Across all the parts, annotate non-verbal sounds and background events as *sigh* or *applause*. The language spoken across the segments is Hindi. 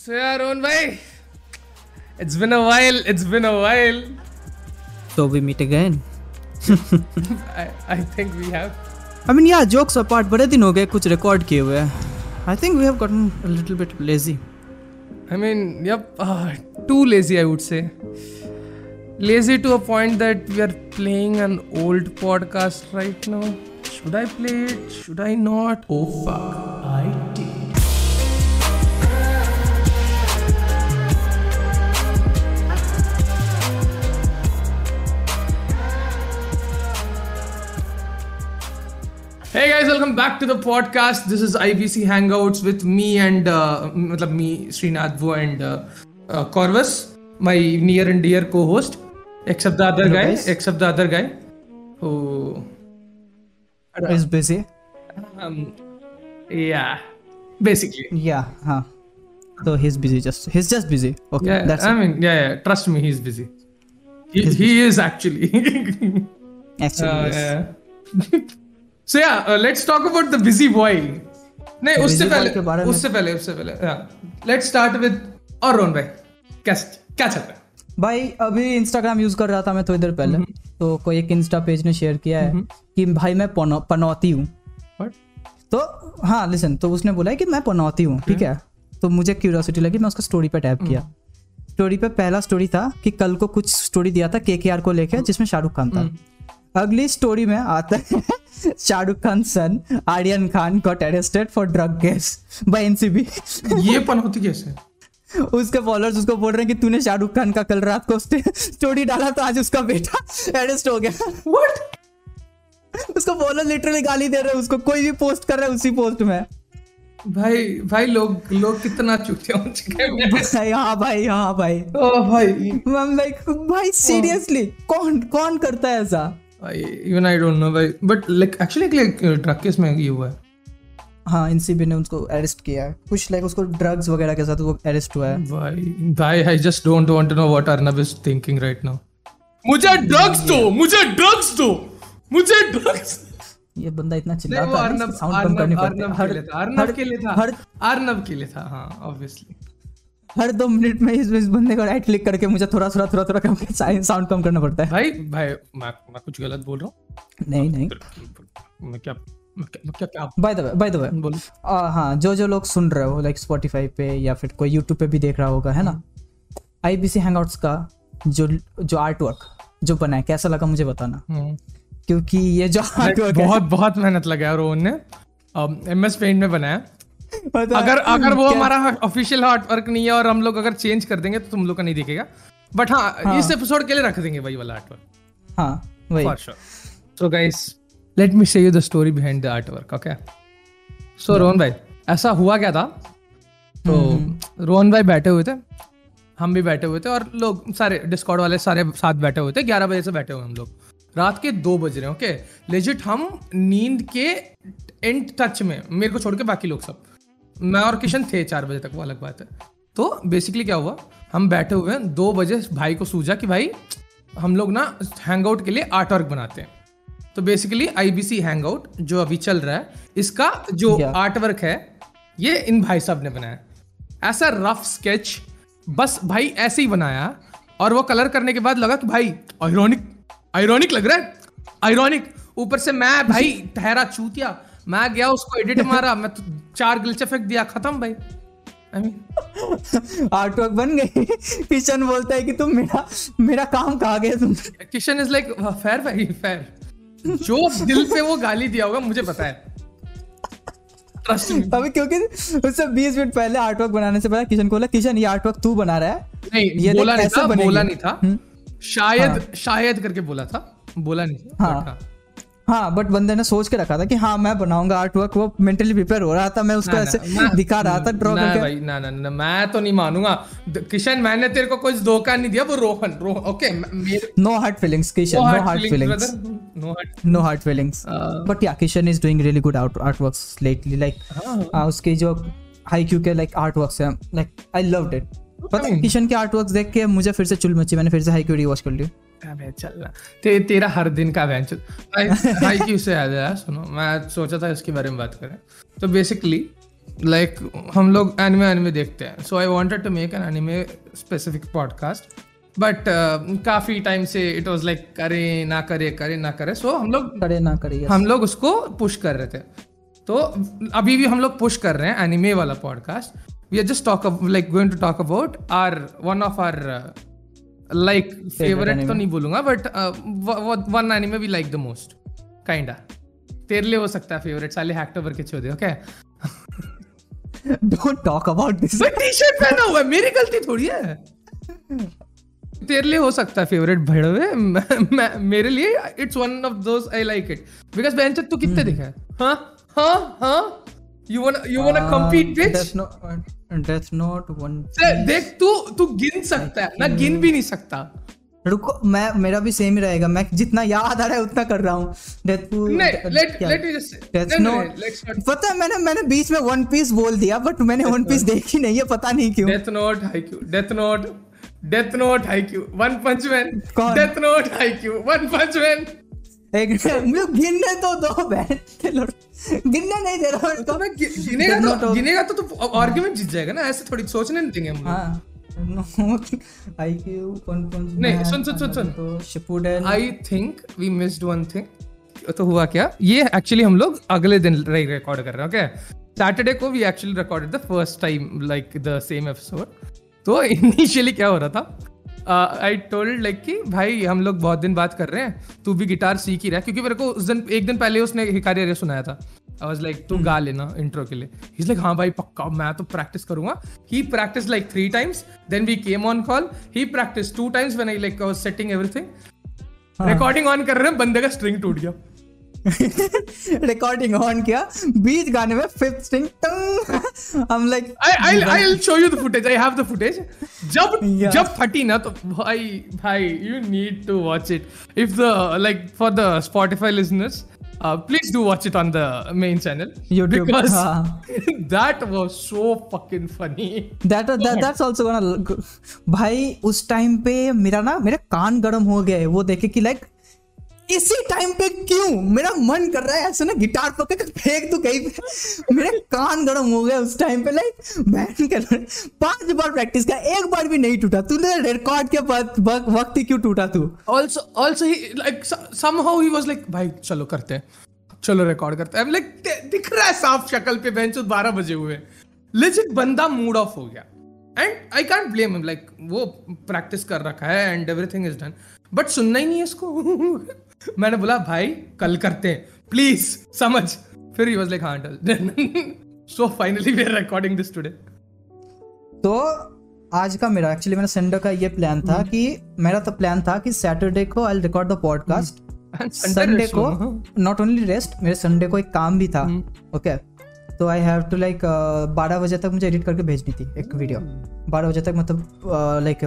So yeah, Rohan bhai, it's been a while. It's been a while. So we meet again. I, I think we have. I mean, yeah, jokes apart, बड़े दिन हो गए कुछ रिकॉर्ड किए हुए हैं. I think we have gotten a little bit lazy. I mean, yep, uh, too lazy, I would say. Lazy to a point that we are playing an old podcast right now. Should I play it? Should I not? Oh fuck, Welcome back to the podcast. This is IBC Hangouts with me and uh, me, Srinathvo and uh, uh, Corvus, my near and dear co-host. Except the other Hello, guy, guys. except the other guy, who, Is busy. um, yeah, basically. Yeah, huh. So he's busy. Just he's just busy. Okay, Yeah, that's I it. mean, yeah, yeah. Trust me, he's busy. He, He's he is actually. *laughs* Actually, Uh, yes. yeah. *laughs* so yeah, uh, let's talk about the busy boy. नहीं उससे पहले उससे पहले उससे पहले लेट्स स्टार्ट विद और रोहन भाई. कैसे क्या चल रहा है? भाई अभी इंस्टाग्राम यूज़ कर रहा था मैं थोड़ी देर पहले। तो कोई एक इंस्टा पेज ने शेयर किया है कि भाई मैं पनौती हूँ। तो हाँ लिसन तो उसने बोला है कि मैं पनौती हूँ ठीक है? तो मुझे क्यूरियोसिटी लगी मैं उसका स्टोरी पे टैप किया। स्टोरी पे पहला स्टोरी था कि कल को कुछ स्टोरी दिया था के को लेके जिसमें शाहरुख खान था। अगली स्टोरी में आता है Shahrukh Khan son Aryan Khan got arrested for drug case by NCB ये पनौती कैसे? उसके फॉलोअर्स उसको बोल रहे हैं कि तूने शाहरुख खान का कल रात को स्टोरी डाला तो आज उसका बेटा अरेस्ट हो गया। व्हाट उसको फॉलोअर लिटरली गाली दे रहे हैं उसको कोई भी पोस्ट कर रहा है उसी पोस्ट में। भाई भाई लोग लोग कितना चूतिया हो चुके भाई हाँ भाई हाँ भाई। ओ भाई। I'm like भाई सीरियसली कौन कौन करता है ऐसा? इवन आई डोंट नो भाई but like actually like drug case में ये हुआ है। हाँ एनसीबी ने उसको अरेस्ट किया है। कुछ लाइक उसको ड्रग्स वगैरह के साथ वो अरेस्ट हुआ है। भाई भाई I just don't want to know what Arnab is thinking right now मुझे ड्रग्स दो! मुझे ड्रग्स दो! मुझे ड्रग्स ये बंदा इतना चिल्लाता है साउंड कम करनी पड़ती अर्नब के लिए था अर्नब के लिए था। अर्नब के लिए था हाँ ऑब्वियसली हर दो मिनट में इस, इस बंदे को राइट क्लिक करके मुझे थोड़ा थोड़ा थोड़ा थोड़ा कम साउंड कम करना पड़ता है। भाई भाई मैं मैं कुछ गलत बोल रहा हूँ? नहीं नहीं। मैं क्या by the way by the way हाँ जो जो लोग सुन रहे हो लाइक स्पॉटिफाई पे या फिर कोई यूट्यूब पे भी देख रहा होगा है ना? आईबीसी हैंगआउट्स का जो जो आर्ट वर्क जो बना है कैसा लगा मुझे बताना? हम्म। क्योंकि ये जो आर्ट वर्क बहुत बहुत मेहनत लगाया रोहन ने एम एस पेंट में बनाया। है? अगर अगर वो हमारा ऑफिशियल आर्ट वर्क नहीं है और हम लोग अगर चेंज कर देंगे तो तुम लोग का नहीं दिखेगा। बट हाँ, इस एपिसोड के लिए रख देंगे वही वाला आर्ट वर्क हाँ वही। For sure so guys let me say you the story behind the art work okay so Rohan भाई ऐसा हुआ क्या था? तो रोहन भाई बैठे हुए थे हम भी बैठे हुए थे और लोग सारे डिस्कॉर्ड वाले सारे साथ बैठे हुए थे ग्यारह बजे से बैठे हुए हम लोग। रात के दो बज रहे हैं ओके लेजिट हम नींद के एंड टच में मेरे को छोड़ के बाकी लोग सब। मैं और किशन थे चार बजे तक वो अलग बात है। तो बेसिकली क्या हुआ? हम बैठे हुए हैं दो बजे भाई को सूझा कि भाई हम लोग ना हैंगआउट के लिए आर्ट वर्क बनाते हैं। तो बेसिकली आईबीसी हैंगआउट जो अभी चल रहा है इसका जो आर्ट वर्क है ये इन भाई साहब ने बनाया। ऐसा रफ स्केच बस भाई ऐसे ही बनाया और वो कलर करने के बाद लगा कि भाई आयरॉनिक आयरॉनिक लग रहा है आयरॉनिक ऊपर से मैं भाई *laughs* ठहरा चूतिया मैं गया उसको एडिट *laughs* मारा मैं तो चार गिलचे फेंक दिया खत्म भाई। आई मीन आर्ट वर्क बन गई। किशन बोलता है कि तुम मेरा मेरा काम कहा गया तुम? किशन इज़ लाइक फेयर भाई फेयर जो दिल पे वो गाली दिया होगा मुझे पता है। अभी क्योंकि उससे 20 मिनट पहले आर्टवर्क बनाने से पहले किशन को बोला किशन ये आर्टवर्क तू बना रहा है? नहीं ये बोला नहीं था बोला नहीं था। शायद शायद करके बोला था बोला नहीं था हाँ। हाँ। बट बंदे ने सोच के रखा था कि हाँ मैं बनाऊँगा आर्ट वर्क वो मेंटली प्रिपेयर हो रहा था मैं उसको ऐसे दिखा रहा था ड्रॉ करके। भाई ना ना ना मैं तो नहीं मानूँगा। किशन मैंने तेरे को कोई धोखा नहीं दिया वो रोहन रो okay no heart feelings Kishan no heart feelings no heart feelings but yeah Kishan is doing really good art art works lately like उसके जो हाई क्यू के लाइक आर्ट वर्क्स हैं लाइक आई लव्ड इट पता है किशन के आर्ट वर्क्स देख के मुझे फिर से चुल मची मैंने फिर से हाई क्यू रिवॉच कर लिया अबे चल रहा। ते, तेरा हर दिन का वेंचर भाई भाई की उससे याद यार सुनो मैं सोचा था इसके बारे में बात करें। तो बेसिकली लाइक like, हम लोग एनिमे एनिमे देखते हैं। So I wanted to make an anime specific podcast but काफ़ी टाइम से इट वाज लाइक करे ना करे करे ना करे। सो so, हम लोग करे ना करे yes. हम लोग उसको पुश कर रहे थे। तो अभी भी हम लोग पुश कर रहे हैं एनिमे वाला podcast we are just talk like going to talk about our one of our like favourite तो नहीं बोलूँगा but one anime we like the most kinda तेरे लिए हो सकता है फेवरेट साले हैक्टोबर के छोड़े okay don't talk about this मैं टी शर्ट पहना हुआ है मेरी गलती थोड़ी है। तेरे लिए हो सकता है फेवरेट भड़वे मेरे लिए it's one of those I like it because बेंचत तू कितने दिखा? है हाँ हाँ हाँ you want you want compete bitch Death Note Death Note one देख तू तू गिन सकता है। मैं गिन भी नहीं सकता। रुको मैं मेरा भी सेम ही रहेगा। मैं जितना याद आ रहा है उतना कर रहा हूँ। पता है मैंने मैंने बीच में वन पीस बोल दिया बट मैंने वन पीस *laughs* देखी नहीं है पता नहीं क्यों। Death Note Haikyuu Death Note Death Note Haikyuu One Punch Man Death Note Haikyuu One Punch Man एक मुझे गिनने तो दो गिनने नहीं दे रहा तो मैं गिनेगा तो गिनेगा तो तू आर्गुमेंट जीत जाएगा ना ऐसे थोड़ी सोचने नहीं देंगे हम हाँ। आईक्यू वन पंच नहीं, सुन, सुन, सुन, सुन। तो Shippuden. I think we missed one thing तो हुआ क्या? ये एक्चुअली हम लोग अगले दिन रिकॉर्ड कर रहे हैं ओके सैटरडे को we actually recorded the first time like the same episode तो इनिशियली क्या हो रहा था? आई टोल्ड लाइक कि भाई हम लोग बहुत दिन बात कर रहे हैं तू भी गिटार सीख ही रहा है। क्योंकि मेरे को उस दिन एक दिन पहले उसने हिकारी अरे सुनाया था। आई वाज लाइक तू गा लेना इंट्रो के लिए। इज़ लाइक हाँ भाई पक्का मैं तो प्रैक्टिस करूँगा। He practice like three times then we came on call he practice two times when I like setting everything recording on कर रहे हैं बंदे का स्ट्रिंग टूट गया। *laughs* रिकॉर्डिंग ऑन किया। बीच गाने में फिफ्थ स्ट्रिंग टंग। हम like I I will show you the footage I have the footage जब जब फटी ना तो भाई भाई you need to watch it if the like for the Spotify listeners please do watch it on the main channel YouTube that was so fucking funny that that's also भाई उस टाइम पे मेरा ना मेरे कान गर्म हो गए वो देखे कि लाइक इसी टाइम पे क्यों? मेरा मन कर रहा है ऐसे ना गिटार पकड़ के फेंक दू कहीं पे। मेरे कान गर्म हो गए उस टाइम पे लाइक बैठ के पाँच बार प्रैक्टिस किया, एक बार भी नहीं टूटा। तूने रिकॉर्ड के वक्त वक्त ही क्यों टूटा तू? Also also he, like, so- somehow he was like, भाई, चलो करते हैं। चलो रिकॉर्ड करते हैं। Like दिख रहा है साफ़ शक्ल पे, बेंच बारह बजे हुए लेजिट बंदा मूड ऑफ़ हो गया। And I can't blame him like वो प्रैक्टिस कर रखा है and everything is done but सुनना ही नहीं है इसको। *laughs* मैंने बोला भाई कल करते हैं। प्लीज़ समझ. फिर ही वाज लाइक हाँ so finally we are recording this today तो आज का मेरा एक्चुअली मेरा संडे का ये प्लान था कि मेरा तो प्लान था कि सैटरडे को I record the podcast Sunday को नॉट ओनली रेस्ट मेरे संडे को एक काम भी था ओके तो आई हैव टू लाइक बारह बजे तक मुझे एडिट करके भेजनी थी एक वीडियो बारह बजे तक मतलब लाइक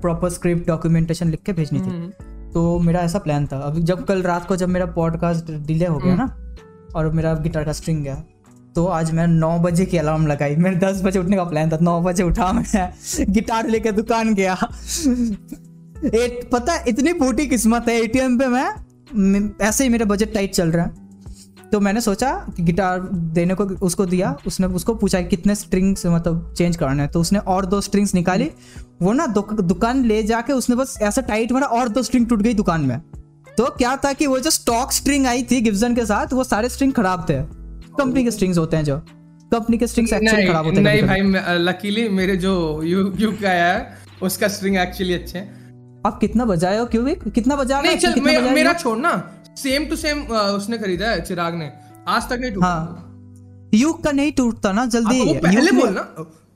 प्रॉपर स्क्रिप्ट डॉक्यूमेंटेशन लिख के भेजनी थी। तो मेरा ऐसा प्लान था। अभी जब कल रात को जब मेरा पॉडकास्ट डिले हो गया ना और मेरा गिटार का स्ट्रिंग गया तो आज मैं नौ बजे की अलार्म लगाई। मेरे दस बजे उठने का प्लान था। नौ बजे उठा मैं गिटार लेके दुकान गया। *laughs* एट पता इतनी बूटी किस्मत है एटीएम पे मैं मैं- ऐसे ही मेरा बजट टाइट चल रहा है। तो मैंने सोचा कि गिटार देने को उसको दिया। उसने उसको पूछा कितने स्ट्रिंग्स मतलब चेंज करना है। तो उसने और दो स्ट्रिंग्स निकाली। वो ना दुक, दुकान ले जाके उसने बस ऐसा टाइट मारा और दो स्ट्रिंग टूट गई दुकान में। तो क्या था कि वो जो स्टॉक स्ट्रिंग आई थी गिब्सन के साथ वो सारे स्ट्रिंग खराब थे। कंपनी के स्ट्रिंग्स होते हैं जो। कंपनी के स्ट्रिंग्स एक्चुअली खराब होते हैं नहीं भाई लकीली मेरे जो यू यू का है उसका स्ट्रिंग एक्चुअली अच्छे हैं। आप कितना बजाए हो क्यों कितना बजा नहीं चल मेरा छोड़ना। सेम टू सेम उसने खरीदा है चिराग ने। आज तक नहीं टूटा। हाँ। यूक का नहीं टूटता ना जल्दी। वो पहले यूक में- बोल ना।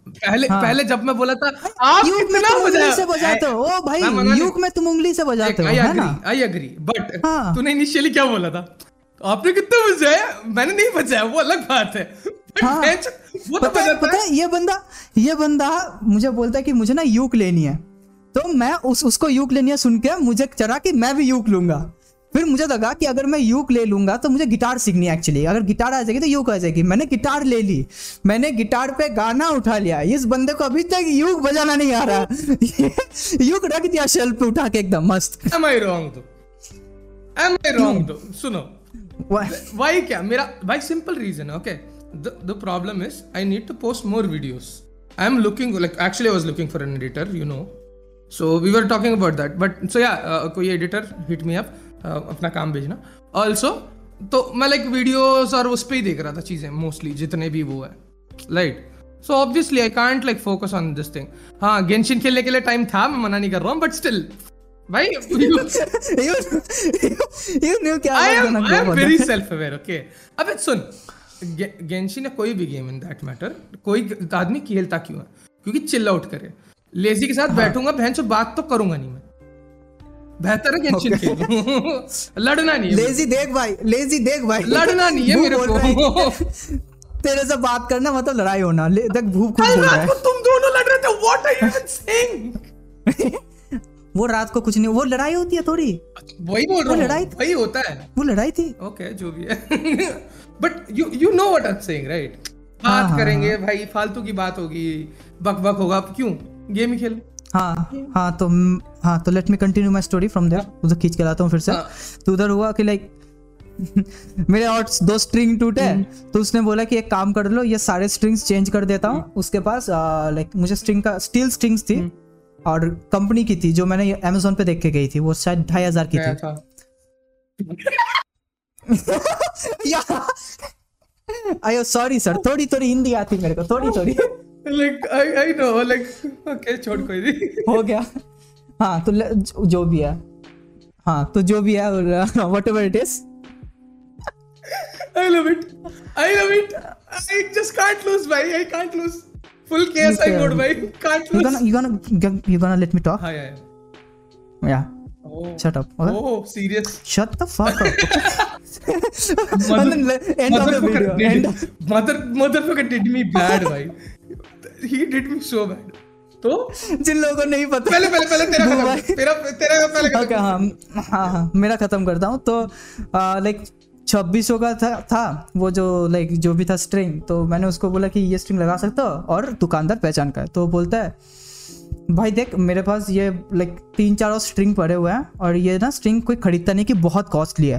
पहले हाँ। पहले जब मैं बोला था आप यूक में तुम उंगली से बजाते हो। ओ भाई यूक में तुम उंगली से बजाते हो है ना? आई एग्री बट हाँ। तूने इनिशियली क्या बोला था? आपने कितना बजाया? मैंने नहीं बजाया वो अलग बात है। हाँ। वो तो पता है पता है। है ये बंदा ये बंदा मुझे बोलता है कि मुझे ना यूक लेनी है। तो मैं उस उसको यूक लेनी है सुन के मुझे चढ़ा कि मैं भी यूक लूँगा। फिर मुझे लगा कि अगर मैं यूक ले लूँगा तो मुझे गिटार सीखनी है एक्चुअली अगर गिटार आ जाएगी तो यूक आ जाएगी मैंने गिटार ले ली मैंने गिटार पे गाना उठा लिया इस बंदे को अभी तक यूक बजाना नहीं आ रहा यूक रख दिया शेल्फ पे उठा के एकदम मस्त am I wrong though am I wrong though सुनो भाई क्या मेरा भाई सिंपल रीजन है okay the the problem is I need to post more videos. I'm looking like actually I was looking for an editor, you know. So we were talking about that. But so yeah, uh, कोई editor hit me up uh, अपना काम भेजना. ऑल्सो तो मैं लाइक वीडियोस और उस पर ही देख रहा था चीज़ें मोस्टली जितने भी वो है right so obviously I can't like focus on this thing हाँ गेंशिन खेलने के लिए टाइम था मैं मना नहीं कर रहा हूँ बट स्टिल भाई *laughs* क्या that. self aware okay अबे सुन गेंशिन है कोई भी गेम इन दैट मैटर कोई आदमी खेलता क्यों है क्योंकि चिल आउट करे लेजी के हाँ। साथ बैठूँगा बहन से बात तो करूँगा नहीं मैं बेहतर है गेंशिन खेलूं लड़ना नहीं लेजी देख भाई लेजी देख भाई। लड़ना नहीं है मेरे को। है। कि तेरे से बात करना मतलब लड़ाई होना। ले- देख भूख खुद कल रहा को तुम दोनों लड़ रहे थे what are you even saying वो रात को कुछ नहीं वो लड़ाई होती है थोड़ी। वही बोल रहा लड़ाई वही होता है। वो लड़ाई थी। ओके जो भी है। But you you know what I am saying right हाँ, बात हाँ, करेंगे भाई फालतू की बात होगी बक बक होगा। अब क्यों? गेम ही खेल। हाँ हाँ तो हाँ तो let me continue my story from there उधर खींच के लाता हूँ फिर से। हाँ। तो उधर हुआ कि लाइक *laughs* मेरे और दो स्ट्रिंग टूटे। तो उसने बोला कि एक काम कर लो ये सारे स्ट्रिंग्स चेंज कर देता हूँ। उसके पास लाइक मुझे स्ट्रिंग का स्टील स्ट्रिंग्स थी और कंपनी की थी जो मैंने अमेजोन पे देख के गई थी वो शायद ढाई हज़ार की थी। था। सॉरी सर थोड़ी थोड़ी हिंदी आती मेरे को थोड़ी थोड़ी आई आई छोड़ कोई नहीं हो गया हाँ तो जो जो भी है हाँ तो जो भी है whatever it is I love it. I love it. I just can't lose, भाई. I can't lose. Full KSI Okay. mode, भाई. Can't you lose. gonna you gonna you gonna let me talk हाँ yeah. yeah. yeah Oh. shut up okay? Oh, serious. shut the fuck up and then le- end of the Motherfucker video did, end mother motherfucker did me bad, भाई. He did me so bad. तो जिन लोगों को नहीं पता पहले पहले पहले तेरा। खत्म। *laughs* तेरा तेरा पहले खत्म। हाँ हाँ हाँ मेरा खत्म करता हूँ। तो लाइक छब्बीसों का था था वो जो लाइक जो भी था स्ट्रिंग तो मैंने उसको बोला कि ये स्ट्रिंग लगा सकता हो और दुकानदार पहचान का है तो बोलता है भाई देख मेरे पास ये लाइक तीन चार और स्ट्रिंग पड़े हुए हैं और ये ना स्ट्रिंग कोई खरीदता नहीं कि बहुत कॉस्टली है।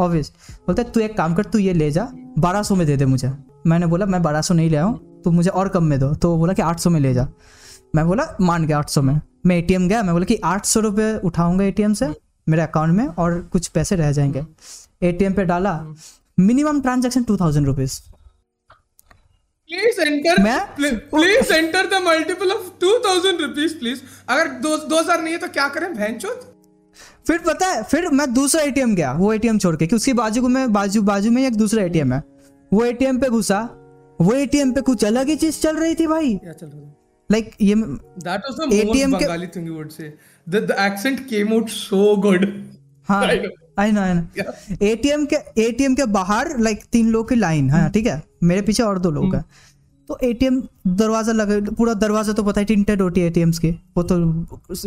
ऑब्वियस बोलता है तू एक काम कर तू ये ले जा बारह सौ में दे दे मुझे। मैंने बोला मैं बारह सौ नहीं ले आऊँ तो मुझे और कम में दो। तो वो बोला कि आठ सौ में ले जा। मैं बोला मान गया आठ सौ में। मैं एटीएम गया। मैं बोला कि आठ सौ रुपये उठाऊँगा एटीएम से मेरे अकाउंट में और कुछ पैसे रह जाएँगे। एटीएम पे डाला। Minimum transaction two thousand rupees please enter please enter the multiple of two thousand rupees please अगर दो दो हज़ार नहीं है तो क्या करें? बहन फिर पता है फिर मैं दूसरा एटीएम गया वो एटीएम छोड़ के कि उसकी बाजू में बाजू बाजू में एक दूसरा एटीएम है। वो एटीएम पे घुसा। वो एटीएम पे कुछ अलग ही चीज़ चल रही थी भाई। क्या चल रहा लाइक ये was the most ATM के- Bengali thing you would say. The, the accent came out so good. हाँ I know I know ATM के एटीएम के बाहर लाइक like, तीन लोग की लाइन है ठीक है? मेरे पीछे और दो लोग हैं। तो एटीएम दरवाज़ा लगे पूरा दरवाज़ा तो पता है टिंटेड होती है एटीएम्स की। वो तो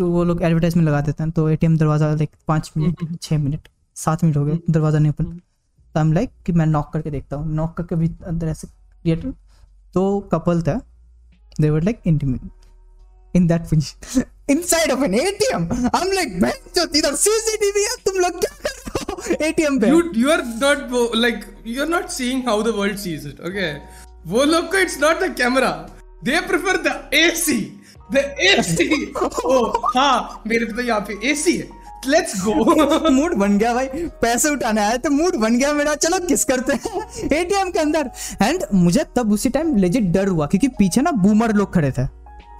वो लोग एडवर्टाइजमेंट लगा देते हैं। तो एटीएम दरवाज़ा लाइक पाँच मिनट छः मिनट सात मिनट हो गए दरवाज़ा नहीं ओपन तो आई लाइक कि मैं नॉक करके देखता हूँ। नॉक करके भी अंदर ऐसे ये दो कपल था they were like intimate in that fish in of an A T M like bank जो इधर सीसीटीवी है तुम लोग क्या कर रहे हो? *laughs* एटीएम पे। You you are not like you are not seeing how the world sees it okay वो लोग को it's not the camera they prefer the AC the AC oh हाँ मेरे पे तो यहाँ पे एसी है। Let's go. *laughs* मूड बन गया भाई। पैसे उठाने आए तो मूड बन गया मेरा। चलो किस करते हैं? एटीएम के अंदर। एंड मुझे तब उसी टाइम लेजिट डर हुआ क्योंकि पीछे ना बूमर लोग खड़े थे।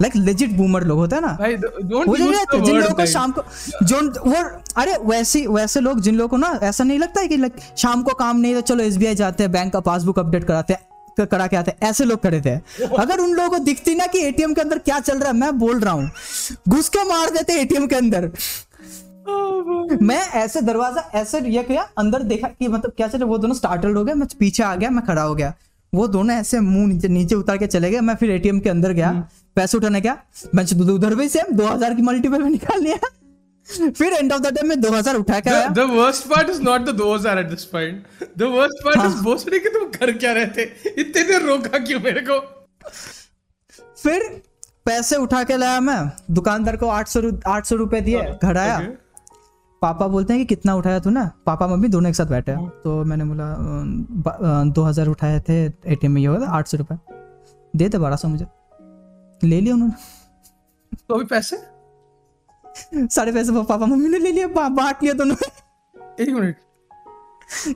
लाइक लेजिट बूमर लोग होते हैं ना। भाई don't वो जो रहते जिन लोगों को शाम को जो वो अरे वैसे वैसे लोग जिन लोगों को ना ऐसा नहीं लगता है कि लाइक शाम को काम नहीं तो चलो एसबीआई जाते हैं बैंक का पासबुक अपडेट कराते हैं करा के आते हैं। ऐसे लोग खड़े थे। अगर उन लोगों को दिखती ना कि एटीएम के अंदर क्या चल रहा है मैं बोल रहा हूँ। घुस के मार देते एटीएम के अंदर। *laughs* मैं ऐसे दरवाज़ा ऐसे ये किया अंदर देखा कि मतलब क्या चल वो दोनों स्टार्टल्ड हो गए मैं पीछे आ गया मैं खड़ा हो गया। वो दोनों ऐसे मुँह नीचे नीचे उतार के चले गए मैं फिर एटीएम के अंदर गया पैसे उठाने गया मैं उधर- भी सेम दो हज़ार की मल्टीपल में निकाल लिया। *laughs* फिर एंड ऑफ़ द डे में दो हज़ार उठा के आया। the worst part is not the 2000 at this point. The worst part is भोसड़ी कि तुम कर क्या रहे थे? इतने देर रोका क्यों मेरे को? फिर पैसे उठा के लाया मैं दुकानदार को आठ सौ आठ सौ रुपए दिए घर आया। Okay. पापा बोलते हैं कि कितना उठाया तू ना? पापा मम्मी दोनों एक साथ बैठे हैं। तो मैंने बोला दो हज़ार उठाए थे एटीएम में ये होगा आठ सौ रुपये दे दे बारह सौ मुझे। ले लिया उन्होंने। तो अभी पैसे? सारे पैसे वो पापा मम्मी ने ले लिया बांट लिया दोनों एक मिनट।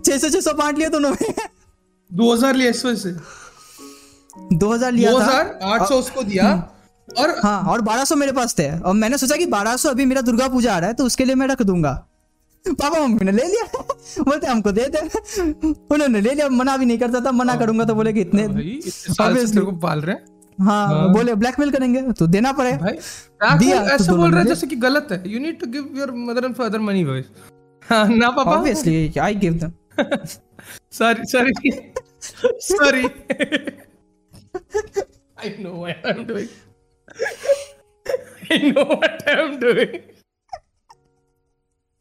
छह सौ छह सौ बांट लिया दोनों में दो हज़ार लिया इस वजह से? दो हज़ार लिया दो हज़ार आठ सौ उसको दिया। और हाँ और बारह सौ मेरे पास थे। और मैंने सोचा कि बारह सौ अभी मेरा दुर्गा पूजा आ रहा है तो उसके लिए मैं रख दूँगा। पापा मम्मी ने ले लिया। बोलते हमको दे दे। उन्होंने ले लिया मना भी नहीं करता था मना करूँगा तो बोले कि इतने को पाल रहे हैं। हाँ बोले ब्लैकमेल करेंगे तो देना पड़ेगा दिया तो ऐसा बोल रहा है जैसे कि गलत है? You need to give your mother and father money हाँ ना पापा? Obviously I give them sorry sorry. *laughs* Sorry. *laughs* I know what i'm doing i *laughs* know what i'm doing?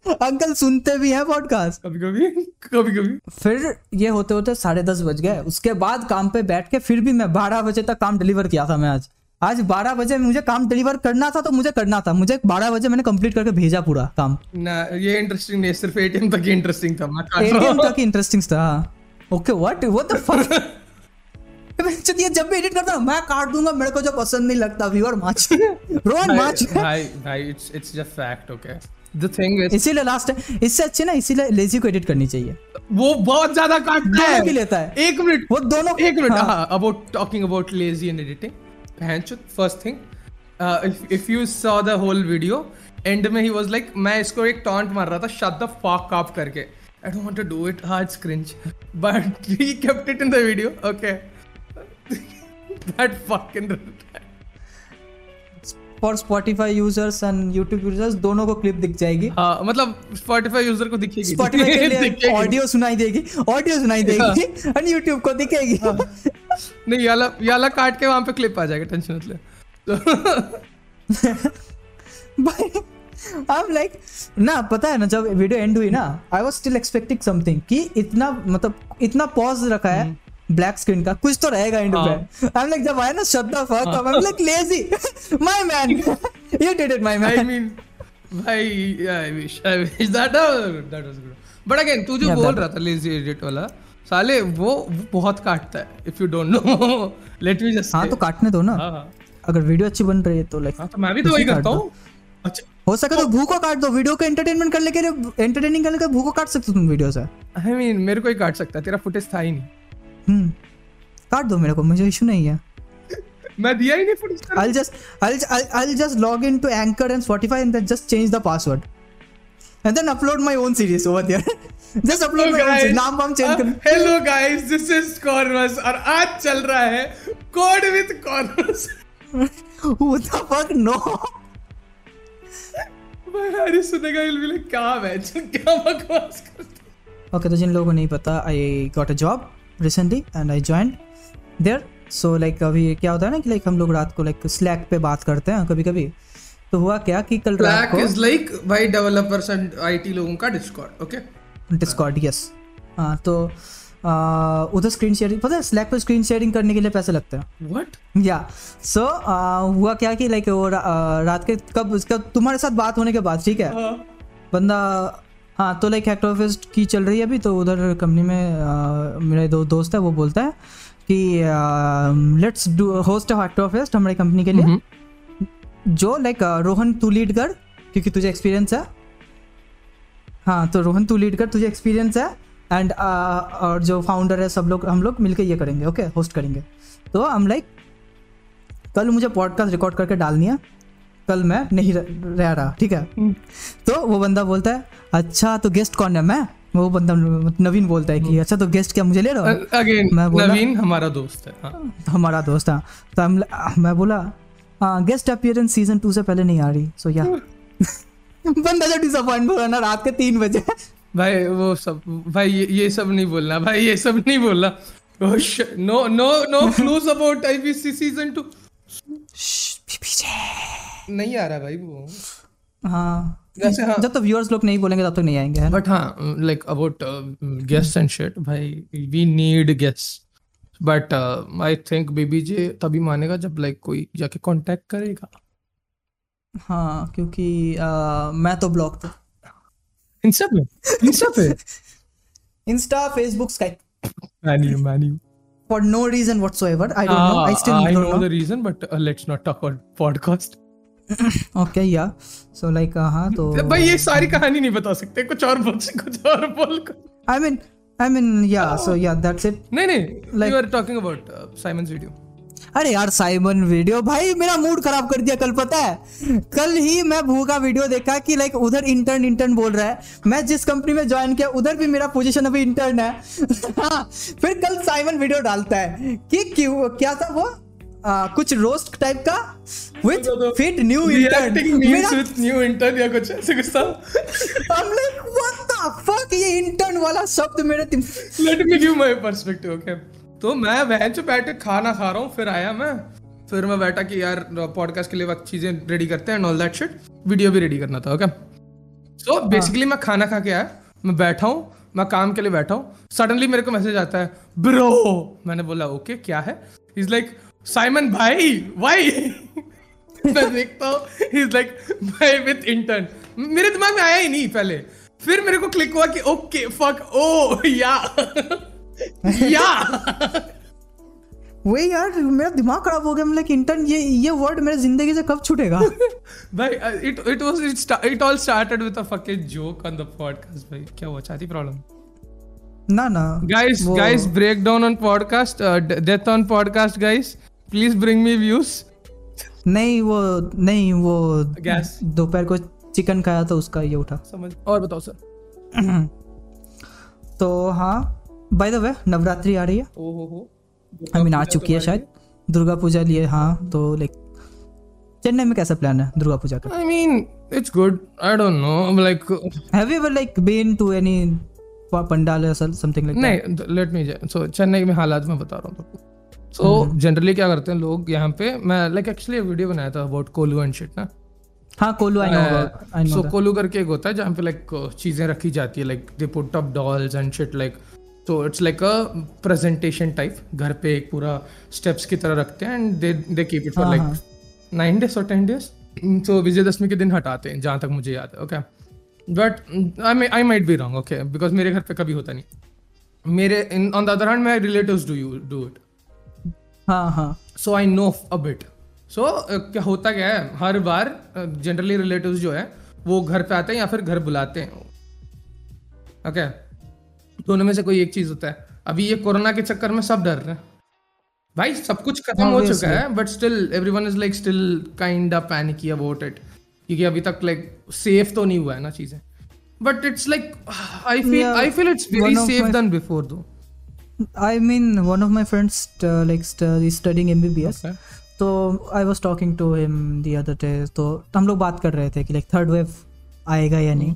Uncle सुनते भी हैं पॉडकास्ट कभी कभी कभी कभी फिर ये होते होते साढ़े दस बज गए। उसके बाद काम पे बैठ के फिर भी मैं बारह बजे तक काम डिलीवर किया था मैं आज। आज बारह बजे मुझे काम डिलीवर करना था तो मुझे करना था। मुझे बारह बजे मैंने कंप्लीट करके भेजा पूरा काम। ना ये इंटरेस्टिंग नहीं सिर्फ़ एटीएम तक ही इंटरेस्टिंग था एटीएम हूँ। तक इंटरेस्टिंग था okay what what the fuck ये जब भी एडिट करता हूँ मैं काट दूँगा मेरे को जो पसंद नहीं लगता व्यूअर माच रोहन माच भाई भाई it's it's just fact okay the thing is इसीलिए लास्ट इससे अच्छी ना इसीलिए लेजी को एडिट करनी चाहिए। वो बहुत ज़्यादा काटता है। की लेता है। एक मिनट वो दोनों एक मिनट हाँ। About talking about lazy and editing पहनचुत first thing if you saw the whole video end में ही वाज लाइक मैं इसको एक टॉन्ट मार रहा था शट द फक अप करके. I don't want to do it hard cringe but he kept it in the video okay that fucking for Spotify users and YouTube users दोनों को क्लिप दिख जाएगी। हाँ मतलब Spotify यूज़र को दिखेगी। स्पॉटिफाई के लिए। *laughs* ऑडियो सुनाई देगी ऑडियो सुनाई देगी एंड यूट्यूब को दिखेगी। नहीं याला याला काट के वहाँ पे क्लिप आ जाएगा टेंशन मत ले। *laughs* एम लाइक ना पता है ना जब वीडियो एंड हुई ना I was still expecting something कि इतना मतलब इतना पॉज रखा है ब्लैक स्क्रीन का कुछ तो रहेगा एंड। पे आई एम लाइक जब आया ना shut the fuck I am like lazy my man you did it my I man mean, भाई I wish I wish. That uh, that was good. But again, तू जो बोल रहा था lazy edit वाला साले वो वो बहुत काटता है if you don't know. *laughs* Let me just हाँ. तो काटने दो ना। हाँ हाँ। अगर वीडियो अच्छी बन रही है तो लाइक हाँ तो मैं भी तो वही करता। हूँ। अच्छा। हो सके तो भू को काट दो वीडियो को एंटरटेनमेंट करने के लिए एंटरटेनिंग करने के भू को काट सकते हो तुम वीडियो से। I mean मेरे को ही काट सकता है तेरा फुटेज था ही नहीं। हम्म काट दो मेरे को मुझे इशू नहीं है मैं दिया ही नहीं I'll just I'll, I'll I'll just log into Anchor and Spotify and then just change the password. And then upload my own series over there. just upload my guys, own series. नाम वाम चेंज कर hello guys this is Corns और आज चल रहा है code with Corns Who the fuck no? भाई हरी सुनेगा इल भी क्या मैच क्या बकवास करता Okay, तो जिन लोगों को नहीं पता I got a job recently and I joined there. So like अभी क्या होता है ना कि like हम लोग रात को like Slack पे बात करते हैं कभी कभी तो हुआ क्या कि कल रात को is like भाई डेवलपर्स एंड आईटी लोगों का डिस्कॉर्ड ओके डिस्कॉर्ड यस हाँ तो उधर स्क्रीन शेयरिंग पता है स्लैक पे स्क्रीन शेयरिंग करने के लिए पैसे लगते हैं। व्हाट या सो हुआ क्या कि लाइक वो रा, रात के कब कब तुम्हारे साथ बात होने के बाद ठीक है। बंदा हाँ तो लाइक हैक्टोफेस्ट की चल रही है अभी तो उधर कंपनी में आ, मेरे दो दोस्त है वो बोलता है कि लेट्स डू होस्ट हैक्टोफेस्ट हमारी कंपनी के लिए। जो लाइक रोहन तू लीड कर क्योंकि तुझे एक्सपीरियंस है। हाँ तो रोहन तू लीड कर तुझे एक्सपीरियंस है। एंड और जो फाउंडर है सब लोग हम लोग मिलकर ये करेंगे ओके होस्ट करेंगे। तो हम लाइक कल मुझे पॉडकास्ट रिकॉर्ड करके डालनी है। कल मैं नहीं रह रह रहा ठीक है? तो वो बंदा बोलता है अच्छा तो गेस्ट कौन है? मैं? वो बंदा नवीन बोलता है कि अच्छा तो गेस्ट क्या मुझे ले रहा हो? अगेन मैं बोला- नवीन हमारा दोस्त है हाँ। हमारा दोस्त हाँ। तो हम मैं बोला हाँ गेस्ट अपीयरेंस सीज़न टू से पहले नहीं आ रही सो या *laughs* बंदा जो डिसअपॉइंट हुआ ना रात के तीन बजे। भाई वो सब भाई ये, ये सब नहीं बोलना भाई ये सब नहीं बोलना। No no no clues about IBC season two नहीं आ रहा भाई वो। हाँ। वैसे हाँ *laughs* जब तक व्यूअर्स लोग नहीं बोलेंगे तब तक नहीं आएँगे बट हाँ like about guest and shit भाई we need guest but I think baby J तभी मानेगा जब लाइक कोई जाके कांटेक्ट करेगा। हाँ क्योंकि आ, मैं तो ब्लॉक था। इंस्टा पे? इंस्टा पे? Insta Facebook Skype menu menu for no reason whatsoever i don't know i still Ah, I don't know know, the reason, but uh, let's not talk about podcast. Okay yeah. So like uh, हाँ तो भाई ये सारी कहानी नहीं बता सकते। कुछ और बोल कुछ और बोल। I mean i mean yeah so yeah that's it. नहीं नहीं you are talking about uh, Simon's video. अरे यार साइमन वीडियो भाई मेरा मूड खराब कर दिया कल पता है। कल ही मैं भू का वीडियो देखा कि लाइक उधर इंटर्न इंटर्न बोल रहा है। मैं जिस कंपनी में ज्वाइन किया उधर भी मेरा पोजीशन अभी इंटर्न है। *laughs* हाँ, फिर कल साइमन वीडियो डालता है। कि क्यों क्या था वो? आ, कुछ रोस्ट टाइप का with fit new intern with new या कुछ ऐसे कुछ था. I'm like what the fuck? ये इंटर्न वाला शब्द मेरे Let me give my perspective, okay? तो मैं वहन से बैठ के खाना खा रहा हूँ फिर आया मैं। फिर मैं बैठा कि यार पॉडकास्ट के लिए वक्त चीज़ें रेडी करते हैं and all that shit video भी रेडी करना था ओके सो बेसिकली मैं खाना खा के आया मैं बैठा हूँ मैं काम के लिए बैठा हूँ। सडनली मेरे को मैसेज आता है ब्रो मैंने बोला ओके क्या है? इज़ लाइक साइमन भाई वाई मैं देखता हूँ इज़ लाइक भाई विथ इंटर्न मेरे दिमाग में आया ही नहीं पहले। फिर मेरे को क्लिक हुआ कि okay fuck oh yeah yeah वही यार मेरा दिमाग खराब हो गया मतलब इंटर्न ये ये वर्ड मेरे ज़िंदगी से कब छूटेगा? भाई it it was it all started with a fucking joke on the podcast भाई। क्या हुआ चाहती प्रॉब्लम ना ना। Guys guys break down on podcast death on podcast death please bring me views. नहीं वो नहीं वो Gas. दोपहर को चिकन खाया था उसका ये उठा। समझ और बताओ सर *clears throat* तो हाँ बाय द वे नवरात्रि आ रही है। ओ हो हो। आई मीन आ चुकी है शायद। दुर्गा पूजा लिए हाँ तो लाइक चेन्नई में कैसा प्लान है दुर्गा पूजा का? I mean it's good. I don't know I'm like have you ever like been to any pandal or something like नहीं लेट मी सो चेन्नई में हालात मैं बता रहा हूँ। सो जनरली क्या करते हैं लोग यहाँ पे? मैं लाइक एक्चुअली वीडियो बनाया था अबाउट कोलू एंड शिट ना? हाँ Kolu I know so Kolu करके एक होता है जहाँ पे लाइक चीज़ें रखी जाती है like they put up dolls and shit like तो it's like a presentation type घर पे एक पूरा स्टेप्स की तरह रखते हैं and they they keep it for like nine days और टेन डेज़ तो विजयदशमी के दिन हटाते हैं जहाँ तक मुझे याद है okay but I I might be wrong okay because मेरे घर पे कभी होता नहीं। मेरे on the other hand my relative do you do it हाँ हाँ। सो I know a bit so क्या होता क्या है? हर बार जनरली रिलेटिव्स जो है वो घर पे आते हैं या फिर घर बुलाते हैं। ओके दोनों में से कोई एक चीज़ होता है। अभी ये कोरोना के चक्कर में सब डर रहे हैं। भाई सब कुछ खत्म हो चुका है but still everyone is like still kind of panicky about it क्योंकि अभी तक लाइक सेफ़ तो नहीं हुआ है ना चीज़ें। But it's like I feel I feel it's very safe then before though I mean, one of my friends uh, like st- is studying MBBS. Okay. तो I was talking to him the other day तो हम लोग बात कर रहे थे कि लाइक थर्ड वेव आएगा या नहीं।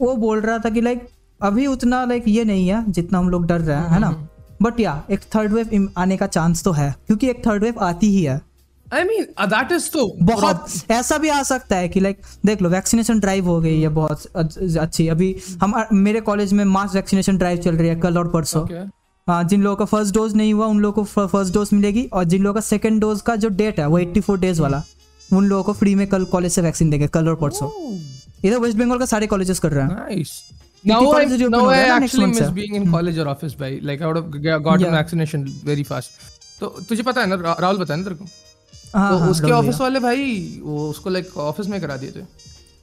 वो बोल रहा था कि लाइक अभी उतना लाइक ये नहीं है जितना हम लोग डर रहे हैं है ना? बट या एक थर्ड वेव आने का चांस तो है क्योंकि एक थर्ड वेव आती ही है। आई मीन दैट इज़ तो बहुत ऐसा भी आ सकता है कि लाइक देख लो वैक्सीनेशन ड्राइव हो गई है बहुत अच्छी। अभी हम मेरे कॉलेज में मास वैक्सीनेशन ड्राइव चल रही है कल और परसों. हाँ जिन लोगों का फ़र्स्ट डोज नहीं हुआ उन लोगों को फ़र्स्ट डोज मिलेगी और जिन लोगों का सेकंड डोज का जो डेट है वो 84 डेज़ वाला उन लोगों को फ्री में कल कॉलेज से वैक्सीन देंगे कल और परसों। इधर वेस्ट बंगाल का सारे कॉलेजेस कर रहे हैं। Nice. Now I, now I actually miss being in college or office by like I would have gotten Yeah. vaccination very fast. तो तुझे पता है ना राहुल है ना तेरे को? हाँ तो हाँ उसके ऑफ़िस वाले भाई वो उसको लाइक ऑफ़िस में करा दिए थे।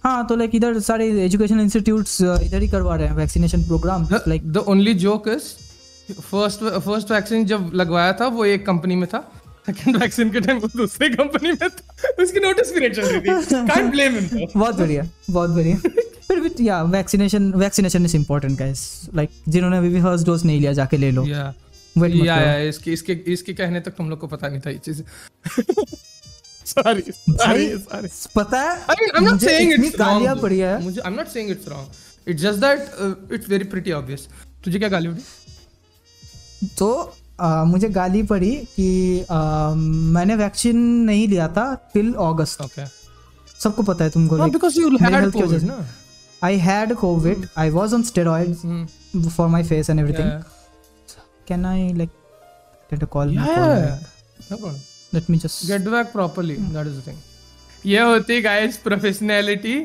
हाँ तो लाइक इधर सारे एजुकेशन इंस्टीट्यूट्स इधर ही करवा रहे हैं vaccination program like the only joke is first first vaccine जब लगवाया था वो एक कंपनी में था। सेकंड वैक्सीन के टाइम वो दूसरी कंपनी में था। उसकी नोटिस पीरियड चल रही थी। कांट ब्लेम हिम बहुत बढ़िया बहुत बढ़िया। फिर भी या vaccination vaccination is important guys like जिन्होंने अभी भी फ़र्स्ट डोज नहीं लिया जाके ले लो। मत या करो। या इसके इसके इसके कहने तक तुम लोग को पता नहीं था ये चीज़ सॉरी सॉरी सॉरी पता है saying इतनी it's wrong. गालियाँ though. पड़ी है मुझे I'm not saying it's wrong. It's just that uh, it's very pretty obvious. तुझे क्या गाली पड़ी? तो आ, मुझे गाली पड़ी कि आ, मैंने वैक्सीन नहीं लिया था टिल अगस्त Okay. सबको पता है तुमको। ना? I had COVID I was on steroids Hmm. For my face and everything Yeah. Can I like get a call Yeah. No problem. Let me just Get back properly. Hmm. That is the thing. ये होती गाइस प्रोफेशनैलिटी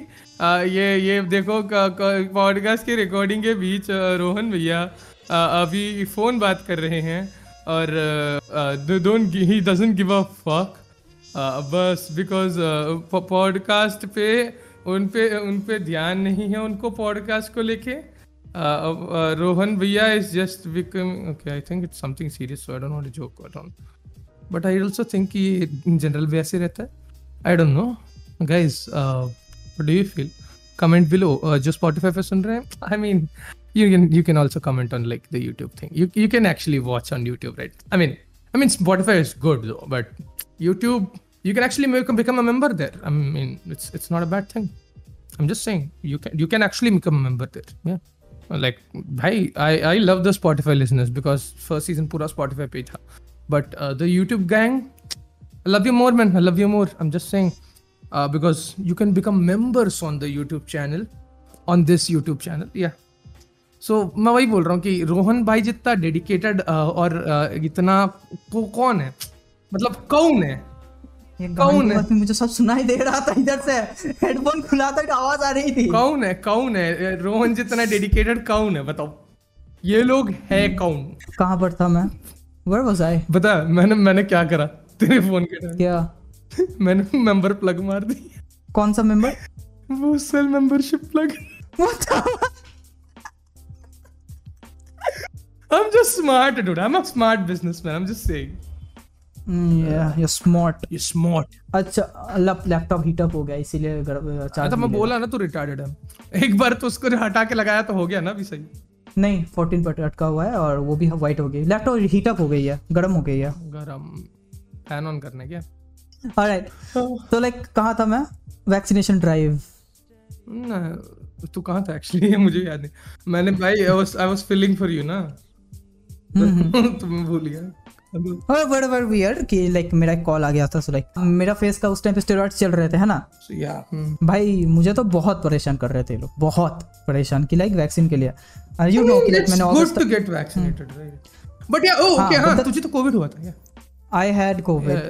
ये ये देखो पॉडकास्ट की रिकॉर्डिंग के बीच रोहन भैया अभी फ़ोन बात कर रहे हैं और don't he doesn't give a fuck बस बिकॉज़ पॉडकास्ट पे उन पे उन पे ध्यान नहीं है उनको पॉडकास्ट को लेके uh, uh, रोहन भैया is just become okay I think it's something serious so I don't want to joke around but I also think कि इन जनरल भी ऐसे रहता है I don't know guys do you feel comment below जो स्पॉटिफाई पे सुन रहे हैं I mean you can you can also comment on like the youtube thing you, you can actually watch on youtube right i mean i mean spotify is good though but youtube you can actually make, become a member there i mean it's it's not a bad thing i'm just saying you can you can actually become a member there yeah Like भाई I I love the Spotify listeners because first season पूरा स्पॉटिफाई पे था. But the YouTube gang love you more man love you more I am just saying because you can become members on the YouTube channel on this YouTube channel या सो मैं वही बोल रहा हूँ कि रोहन भाई जितना डेडिकेटेड uh, और uh, इतना कौन है? मतलब कौन है? ये कौन है? मुझे सब सुनाई दे रहा था इधर से। हेडफोन खुला था आवाज़ आ रही थी। कौन है? कौन है? रोहन जितना डेडिकेटेड कौन है बताओ। ये लोग है कौन? कहाँ पर था मैं? वर वाज आई बता मैंने मैंने क्या करा? तेरे फ़ोन के टाइम क्या? *laughs* मैंने मेंबर प्लग मार दी। कौन सा मेंबर वो sell membership plug I'm just smart, dude. I'm a smart businessman. I'm just saying. या यू स्मार्ट You're smart. अच्छा लैपटॉप हीट अप हो गया इसीलिए चार्ज हाँ, तो मैं बोला ना तू रिटार्डेड है। एक बार तो उसको हटा के लगाया तो हो गया ना अभी सही? नहीं 14 पर अटका हुआ है और वो भी वाइट हो गई। लैपटॉप हीट अप हो गई है गर्म हो गई है। गरम। फ़ैन ऑन करने क्या? ऑलराइट तो लाइक कहाँ था मैं? वैक्सीनेशन ड्राइव तू कहाँ था एक्चुअली मुझे याद नहीं। मैंने भाई I was I was feeling for you ना। *laughs* तो मैं भूल गया। और बड़ा बड़ा वियर्ड कि लाइक मेरा एक कॉल आ गया था सो लाइक मेरा फेस का उस टाइम पे स्टेरॉइड्स चल रहे थे है ना So, yeah. hmm. भाई मुझे तो बहुत परेशान कर रहे थे लोग बहुत परेशान कि लाइक वैक्सीन के लिए यू नो कि लाइक मैंने get vaccinated, right? But yeah, oh, okay, हाँ, तुझे तो कोविड हुआ था क्या? I had COVID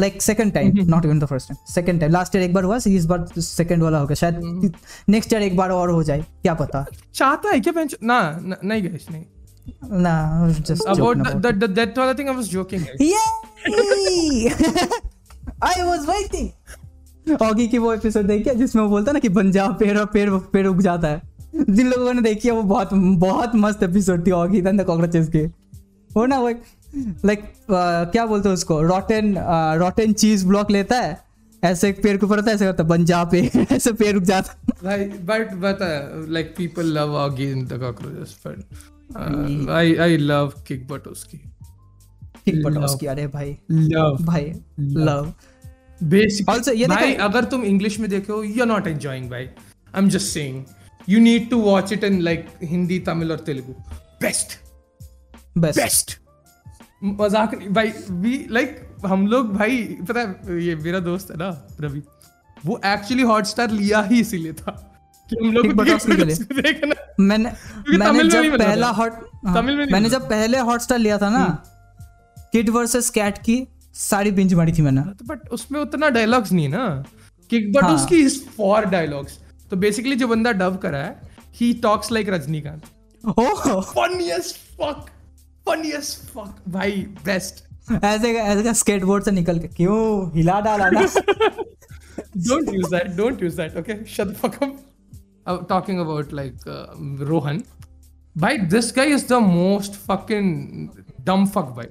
like second time not even the first time second time last year एक बार हुआ इस बार सेकंड वाला हो गया शायद नेक्स्ट ईयर एक बार और हो जाए क्या पता चाहता है क्या ना नहीं गाइस नहीं ना just about the, the, the that वाला thing I was joking guys. I was waiting Oggy की वो एपिसोड देखी है जिसमें वो बोलता है ना कि जा पेड़ और पेड़ पेड़ उग जाता है। जिन लोगों ने देखी है वो बहुत बहुत मस्त एपिसोड थी ऑगी द कॉकरोचेस की वो ना वो लाइक क्या बोलते हैं उसको? रॉटन रॉटन चीज़ ब्लॉक लेता है। ऐसे एक पेड़ के ऊपर होता है ऐसे करता बन जा पे *laughs* ऐसे पेड़ उग जाता है। Like, but but uh, like people love Augie in the cockroaches, but uh, I I love kick उसकी. ठीक बटा उसकी अरे भाई Love. भाई लव ये भाई अगर तुम इंग्लिश में देखो you're not enjoying भाई. I'm just saying. You need to watch it in like Hindi, Tamil और तेलुगु. Best. बेस्ट बेस्ट मज़ाक भाई वी लाइक हम लोग भाई पता है ये मेरा दोस्त है ना रवि वो एक्चुअली हॉटस्टार लिया ही इसीलिए था हम लोग लिए। मैंने मैंने जब पहला हॉट तमिल में मैंने जब पहले हॉटस्टार लिया था ना किड वर्सेस कैट की सारी बिंज मारी थी मैंने। बट उसमें उतना डायलॉग्स नहीं ना। किक बट हाँ। उसकी इज़ फॉर डायलॉग्स तो बेसिकली जो बंदा डब करा है he talks like Rajinikanth oh. Funniest fuck funniest fuck भाई बेस्ट ऐसे ऐसे का स्केटबोर्ड से निकल के क्यों? हिला डाला ना। *laughs* Don't use that don't use that okay? Shut the fuck up uh, talking about like uh, rohan by this guy is the most fucking dumb fuck by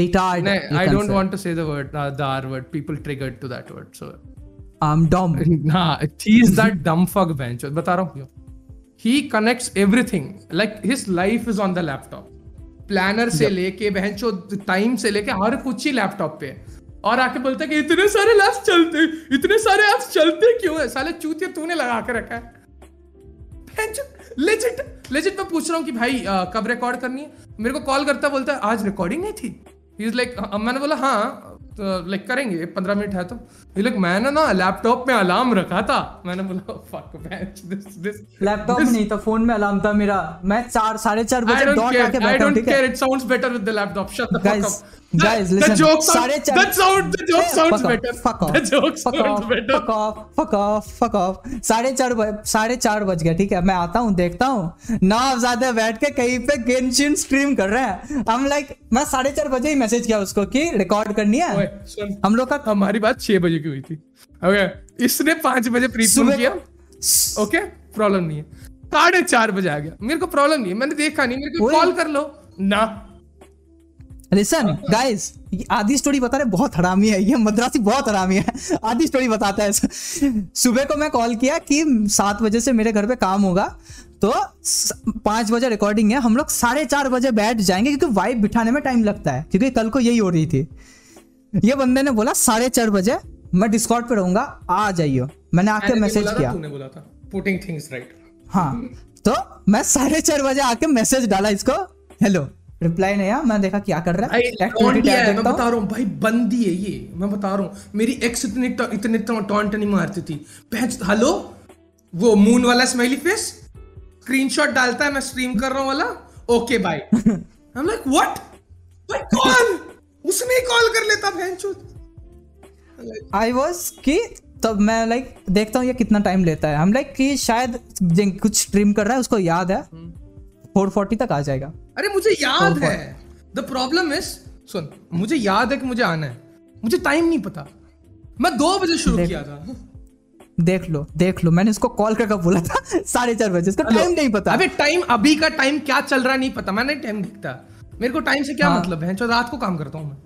retard i don't want to say the word uh, the r word people triggered to that word so am dumb nah he is that dumb fuck bench बता रहा हूँ he connects everything like his life is on the laptop planner से लेके बहन टाइम से लेके हर कुछ ही लैपटॉप पे है और आके बोलता है कि इतने सारे लैप्स चलते इतने सारे ऐप्स चलते क्यों है साले चूतिया तूने लगा के रखा है लेजिट लेजिट मैं पूछ रहा हूँ कि भाई अ, कब रिकॉर्ड करनी है मेरे को कॉल करता बोलता है आज रिकॉर्डिंग नहीं थी इज़ लाइक मैंने बोला हाँ तो लाइक करेंगे पंद्रह मिनट है तो लाइक मैंने ना लैपटॉप में अलार्म रखा था मैंने बोला फक दिस दिस लैपटॉप नहीं था फ़ोन में अलार्म था मेरा मैं चार साढ़े चार बजे डॉट आके बैठा हूँ ठीक है care. It sounds better with the laptop. Shut the fuck Guys, up. Guys the listen joke sound, साढ़े चार the sound the joke sounds fuck better. Off, fuck off. The joke fuck sounds off. better. Fuck off. Fuck off. Fuck off. साढ़े चार बज- साढ़े चार बज गए ठीक है मैं आता हूँ देखता हूँ नौ ज़्यादा बैठ के कहीं पे गेंशिन स्ट्रीम कर रहे हैं हम लाइक मैं साढ़े चार बजे ही मैसेज किया उसको कि रिकॉर्ड करनी है हम लोग का हमारी बात छह बजे की हुई थी। ओके इसने पाँच बजे सुबह किया। ओके प्रॉब्लम नहीं है। साढ़े चार बजे आ गया। मेरे को प्रॉब्लम नहीं है। मैंने देखा नहीं। मेरे को कॉल कर लो। ना। लिसन गाइस आधी स्टोरी बता रहे बहुत हरामी है ये मद्रासी बहुत हरामी है। आधी स्टोरी बताता है। सुबह को मैं कॉल किया कि सात बजे से मेरे घर पे काम होगा तो पाँच बजे रिकॉर्डिंग है हम लोग साढ़े चार बजे बैठ जाएँगे क्योंकि वाइब बिठाने में टाइम लगता है क्योंकि कल को यही हो रही थी। ये बंदे ने बोला साढ़े चार बजे मैं डिस्कॉर्ड पे रहूँगा आ जाइयो। मैंने आके मैसेज किया। बोला था पुटिंग थिंग्स राइट हाँ तो मैं साढ़े चार बजे आके मैसेज डाला इसको हेलो रिप्लाई नहीं आया मैं देखा क्या कर रहा है। मैं बता रहा हूँ भाई बंदी है ये मैं बता रहा हूँ। मेरी एक्स इतने इतने टॉन्ट नहीं मारती थी। पहच हेलो वो मून वाला स्माइली फेस स्क्रीनशॉट डालता है मैं स्ट्रीम कर रहा हूँ वाला? Okay bye I am like what भाई कॉल उसने कॉल कर लेता बहनचोद। आई वॉज़ कि तब मैं लाइक देखता हूँ ये कितना टाइम लेता है। हम लाइक कि शायद कुछ स्ट्रीम कर रहा है उसको याद है। फोर फोर्टी तक आ जाएगा। अरे मुझे याद Oh, है। द प्रॉब्लम इज़ सुन मुझे याद है कि मुझे आना है। मुझे टाइम नहीं पता। मैं दो बजे शुरू किया था। देख लो देख लो मैंने उसको कॉल करके बोला था *laughs* साढ़े चार बजे। उसका टाइम नहीं पता। अबे टाइम अभी का टाइम क्या चल रहा नहीं पता। मैंने टाइम दिखता। मेरे को टाइम से क्या हाँ। मतलब है? रात को काम करता हूँ मैं।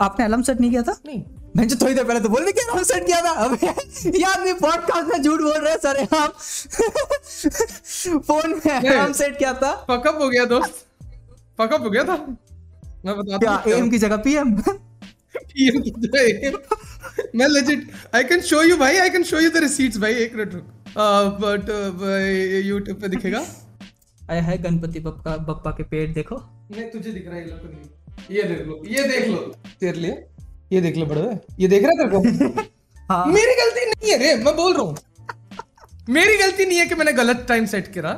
आपने अलार्म सेट नहीं किया था? नहीं। मैं जो थोड़ी देर पहले तो बोल कि अलार्म सेट किया था। अबे ये आदमी पॉडकास्ट में झूठ बोल रहे हैं सर आप। *laughs* फ़ोन में अलार्म सेट किया था। फकअप हो गया दोस्त। फकअप हो गया था? मैं बताता क्या हूँ एम की जगह पीएम PM की जगह मैं legit I can show you भाई I can show you the receipts भाई एक मिनट रुक। बट यूट्यूब पे दिखेगा। आया है गणपति बप्पा बप्पा के पेट देखो। नहीं तुझे दिख रहा है ये लो, नहीं। ये देख लो ये देख लो। तेरे लिए? ये देख लो बड़े ये देख रहा है तेरे को? *laughs* हाँ। मेरी गलती नहीं है रे मैं बोल रहा हूँ। मेरी गलती नहीं है कि मैंने गलत टाइम सेट करा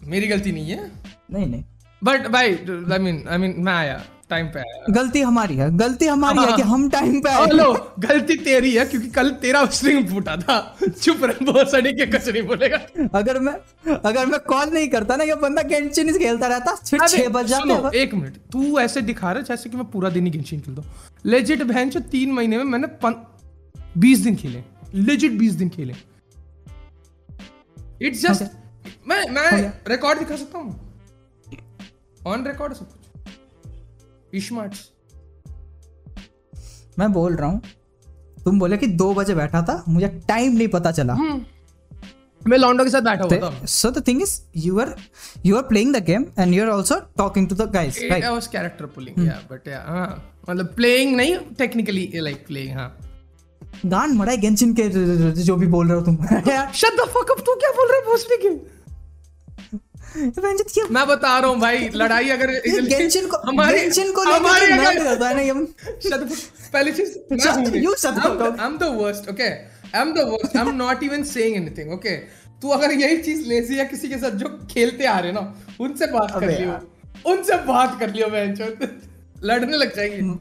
मेरी गलती नहीं है। नहीं नहीं। बट भाई आई मीन आई मीन मैं आया टाइम पे आया। गलती हमारी है गलती हमारी है कि हम टाइम पे आए। हेलो गलती तेरी है क्योंकि कल तेरा स्ट्रिंग फूटा था। चुप रह बहुत सड़ी के कुछ नहीं बोलेगा। अगर मैं अगर मैं कॉल नहीं करता ना ये बंदा गेंशिन ही खेलता रहता फिर अबे, छह बज जाते एक मिनट तू ऐसे दिखा रहा जैसे कि मैं पूरा दिन ही गेंशिन खेलता हूँ। लेजिट बहन जो तीन महीने में मैंने बीस दिन खेले। लेजिट बीस दिन खेले। इट्स जस्ट मैं मैं रिकॉर्ड दिखा सकता हूँ? ऑन रिकॉर्ड सब कुछ। स्मार्ट्स मैं बोल रहा हूँ तुम बोले कि दो बजे बैठा था मुझे टाइम नहीं पता चला। हम्म। मैं लॉन्डो के साथ बैठा हुआ था। So the thing is you are you are playing the game and you are also talking to the guys right I was character pulling या बट या मतलब प्लेइंग नहीं टेक्निकली लाइक प्लेइंग हाँ। गान मड़ाई गेंशिन के जो भी बोल रहे हो तुम। शट द फक अप तू क्या बोल रहे हो भोसड़ी के? मैं बता रहा हूँ भाई *laughs* लड़ाई अगर ये गेंशिन को हमारे गेंशिन को हमारे अगर है ये पहली चीज़ *laughs* मैं Shut- नहीं। you shut the I'm fuck the- up. I'm the worst okay? I'm the worst. I'm not even saying anything okay? तू अगर यही चीज़ लेजी या किसी के साथ जो खेलते आ रहे ना उनसे बात कर लियो। उनसे बात कर लियो मैं लड़ने लग जाएँगे।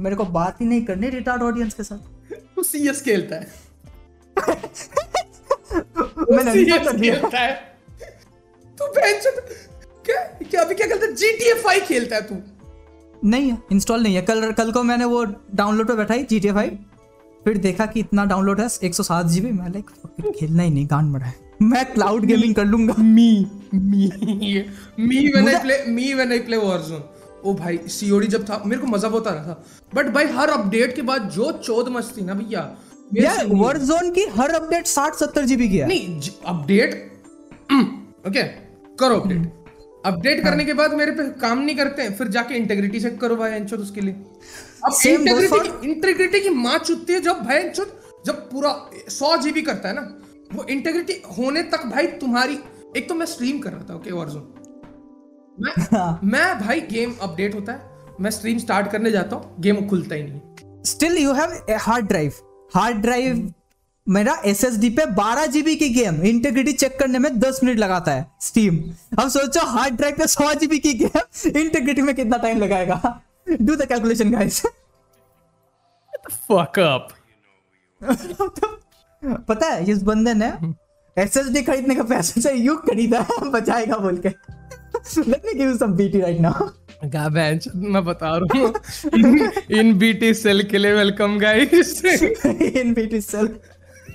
मेरे को बात ही नहीं करनी रिटार्ड ऑडियंस के साथ। तू सीएस खेलता है। *laughs* मैंने दिया। खेलता है। तू क्या क्या अभी क्या खेलता है? GTA 5 खेलता है तू। नहीं है इंस्टॉल नहीं है। कल कल को मैंने वो डाउनलोड पे बैठाई जी टी फाइव फिर देखा कि इतना डाउनलोड है एक सौ सात जीबी मैं लाइक खेलना ही नहीं गान मरा है। मैं क्लाउड गेमिंग कर लूँगा। Me me me when I play me when I play Warzone oh भाई सीओडी जब था मेरे को मज़ा बहुत आ रहा था। बट भाई हर अपडेट के बाद जो चौद मस्ती ना भैया यार से नहीं- वर्ड जोन की हर अपडेट साठ सत्तर जीबी की है। नहीं अपडेट ओके *clears throat* करो अपडेट अपडेट करने के बाद मेरे पे काम नहीं करते हैं फिर जाके इंटेग्रिटी चेक करो भाई एंचोद उसके लिए। अब इंटेग्रिटी for- इंटेग्रिटी की माँ चुत्ती है जब भाई एंचोद जब पूरा सौ जीबी करता है ना वो इंटेग्रिटी होने तक भाई तुम्हारी एक तो मैं स्ट्रीम कर रहा था ओके वॉरजोन मैं मैं भाई गेम अपडेट होता है मैं स्ट्रीम स्टार्ट करने जाता हूँ गेम खुलता ही नहीं still you have a hard drive hard drive मेरा एस एस डी पे बारह जीबी की गेम इंटीग्रिटी चेक करने में दस मिनट लगाता है स्टीम अब सोचो हार्ड ड्राइव पे सौ जीबी की गेम इंटीग्रिटी में कितना टाइम लगाएगा? Do the calculation, guys. Fuck up. पता है इस बंदे ने एस एस डी खरीदने का पैसा से यू खरीदा है बचाएगा बोल के। Let me give some BT right now क्या बेंच मैं बता रहा हूँ। इन बीटी सेल के लिए welcome guys in BT cell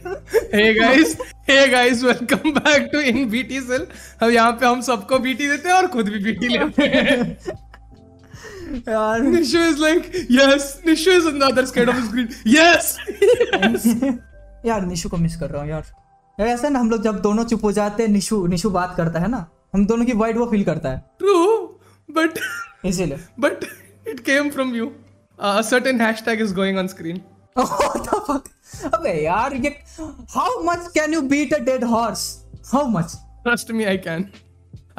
hey guys hey guys welcome back to in BT cell हम यहाँ पे हम सबको बीटी देते हैं और खुद भी बीटी लेते हैं। यार। Nishu is like yes Nishu is on the other side of the screen yes यार निशु को मिस कर रहा हूँ यार। यार ऐसा ना हम लोग जब दोनों चुप हो जाते हैं निशु निशु बात करता है ना हम दोनों की वाइड वो फील करता है। ट्रू बट इसीलिए। but it came from you. Uh, a certain hashtag is going on screen. *laughs* What the fuck? अबे यार ये how much can you beat a dead horse how much trust me I can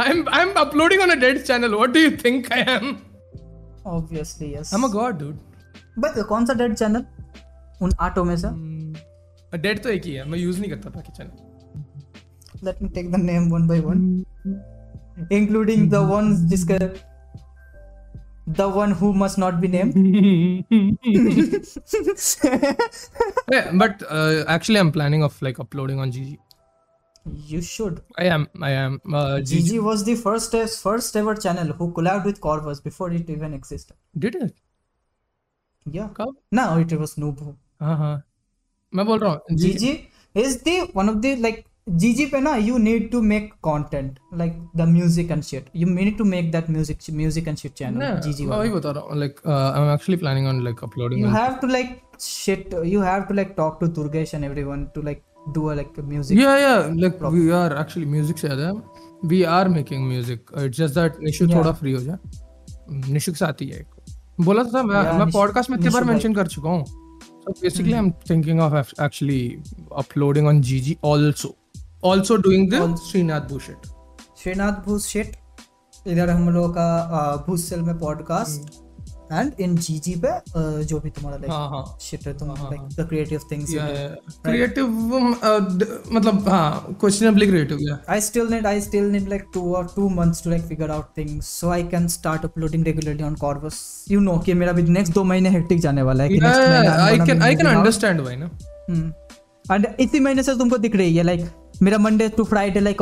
I am I am uploading on a dead channel what do you think I am obviously yes I am a god dude but कौन सा डेड चैनल उन आठों में से? डेड तो एक ही है। मैं यूज़ नहीं करता बाकी channel let me take the name one by one including the ones जिसका the one who must not be named. *laughs* yeah, but uh, actually i'm planning of like uploading on gg you should. i am i am uh, gg GG was the first first ever channel who collabed with Corvus before it even existed. did it Yeah. कब No, it was Nubu. हाँ हाँ मैं बोल रहा हूँ जी GG is the one of the like GG पे ना you need to make content like the music and shit. You need to make that music music and shit channel. Yeah, GG मैं वाला. वही बता रहा हूँ like uh, i'm actually planning on like uploading You on have to like shit. You have to like talk to Durgesh and everyone to like do a like a music. yeah yeah like we are actually music से ज़्यादा we are making music Uh, it's just that Nishu Yeah. थोड़ा फ्री हो जाए निशु के साथ ही है बोला था मैं Yeah, मैं पॉडकास्ट में इतने बार। मेंशन कर चुका हूँ so basically i'm thinking of ac- actually uploading on gg also also doing the Srinath bullshit Srinath भूस इधर हम लोग का uh, भूस सेल में पॉडकास्ट एंड इन जीजी पे uh, जो भी तुम्हारा लाइक हाँ हाँ शिट है तुम like the creative things creative मतलब हाँ क्वेश्चनेबली क्रिएटिव या I still need I still need like two or two months to like figure out things so I can start uploading regularly on Corvus. You know कि मेरा भी next दो महीने हेक्टिक जाने वाला है कि next महीने I'm I can I can understand भाई ना Hmm. And इसी महीने से तुमको दिख रही है like मेरा Monday to Friday we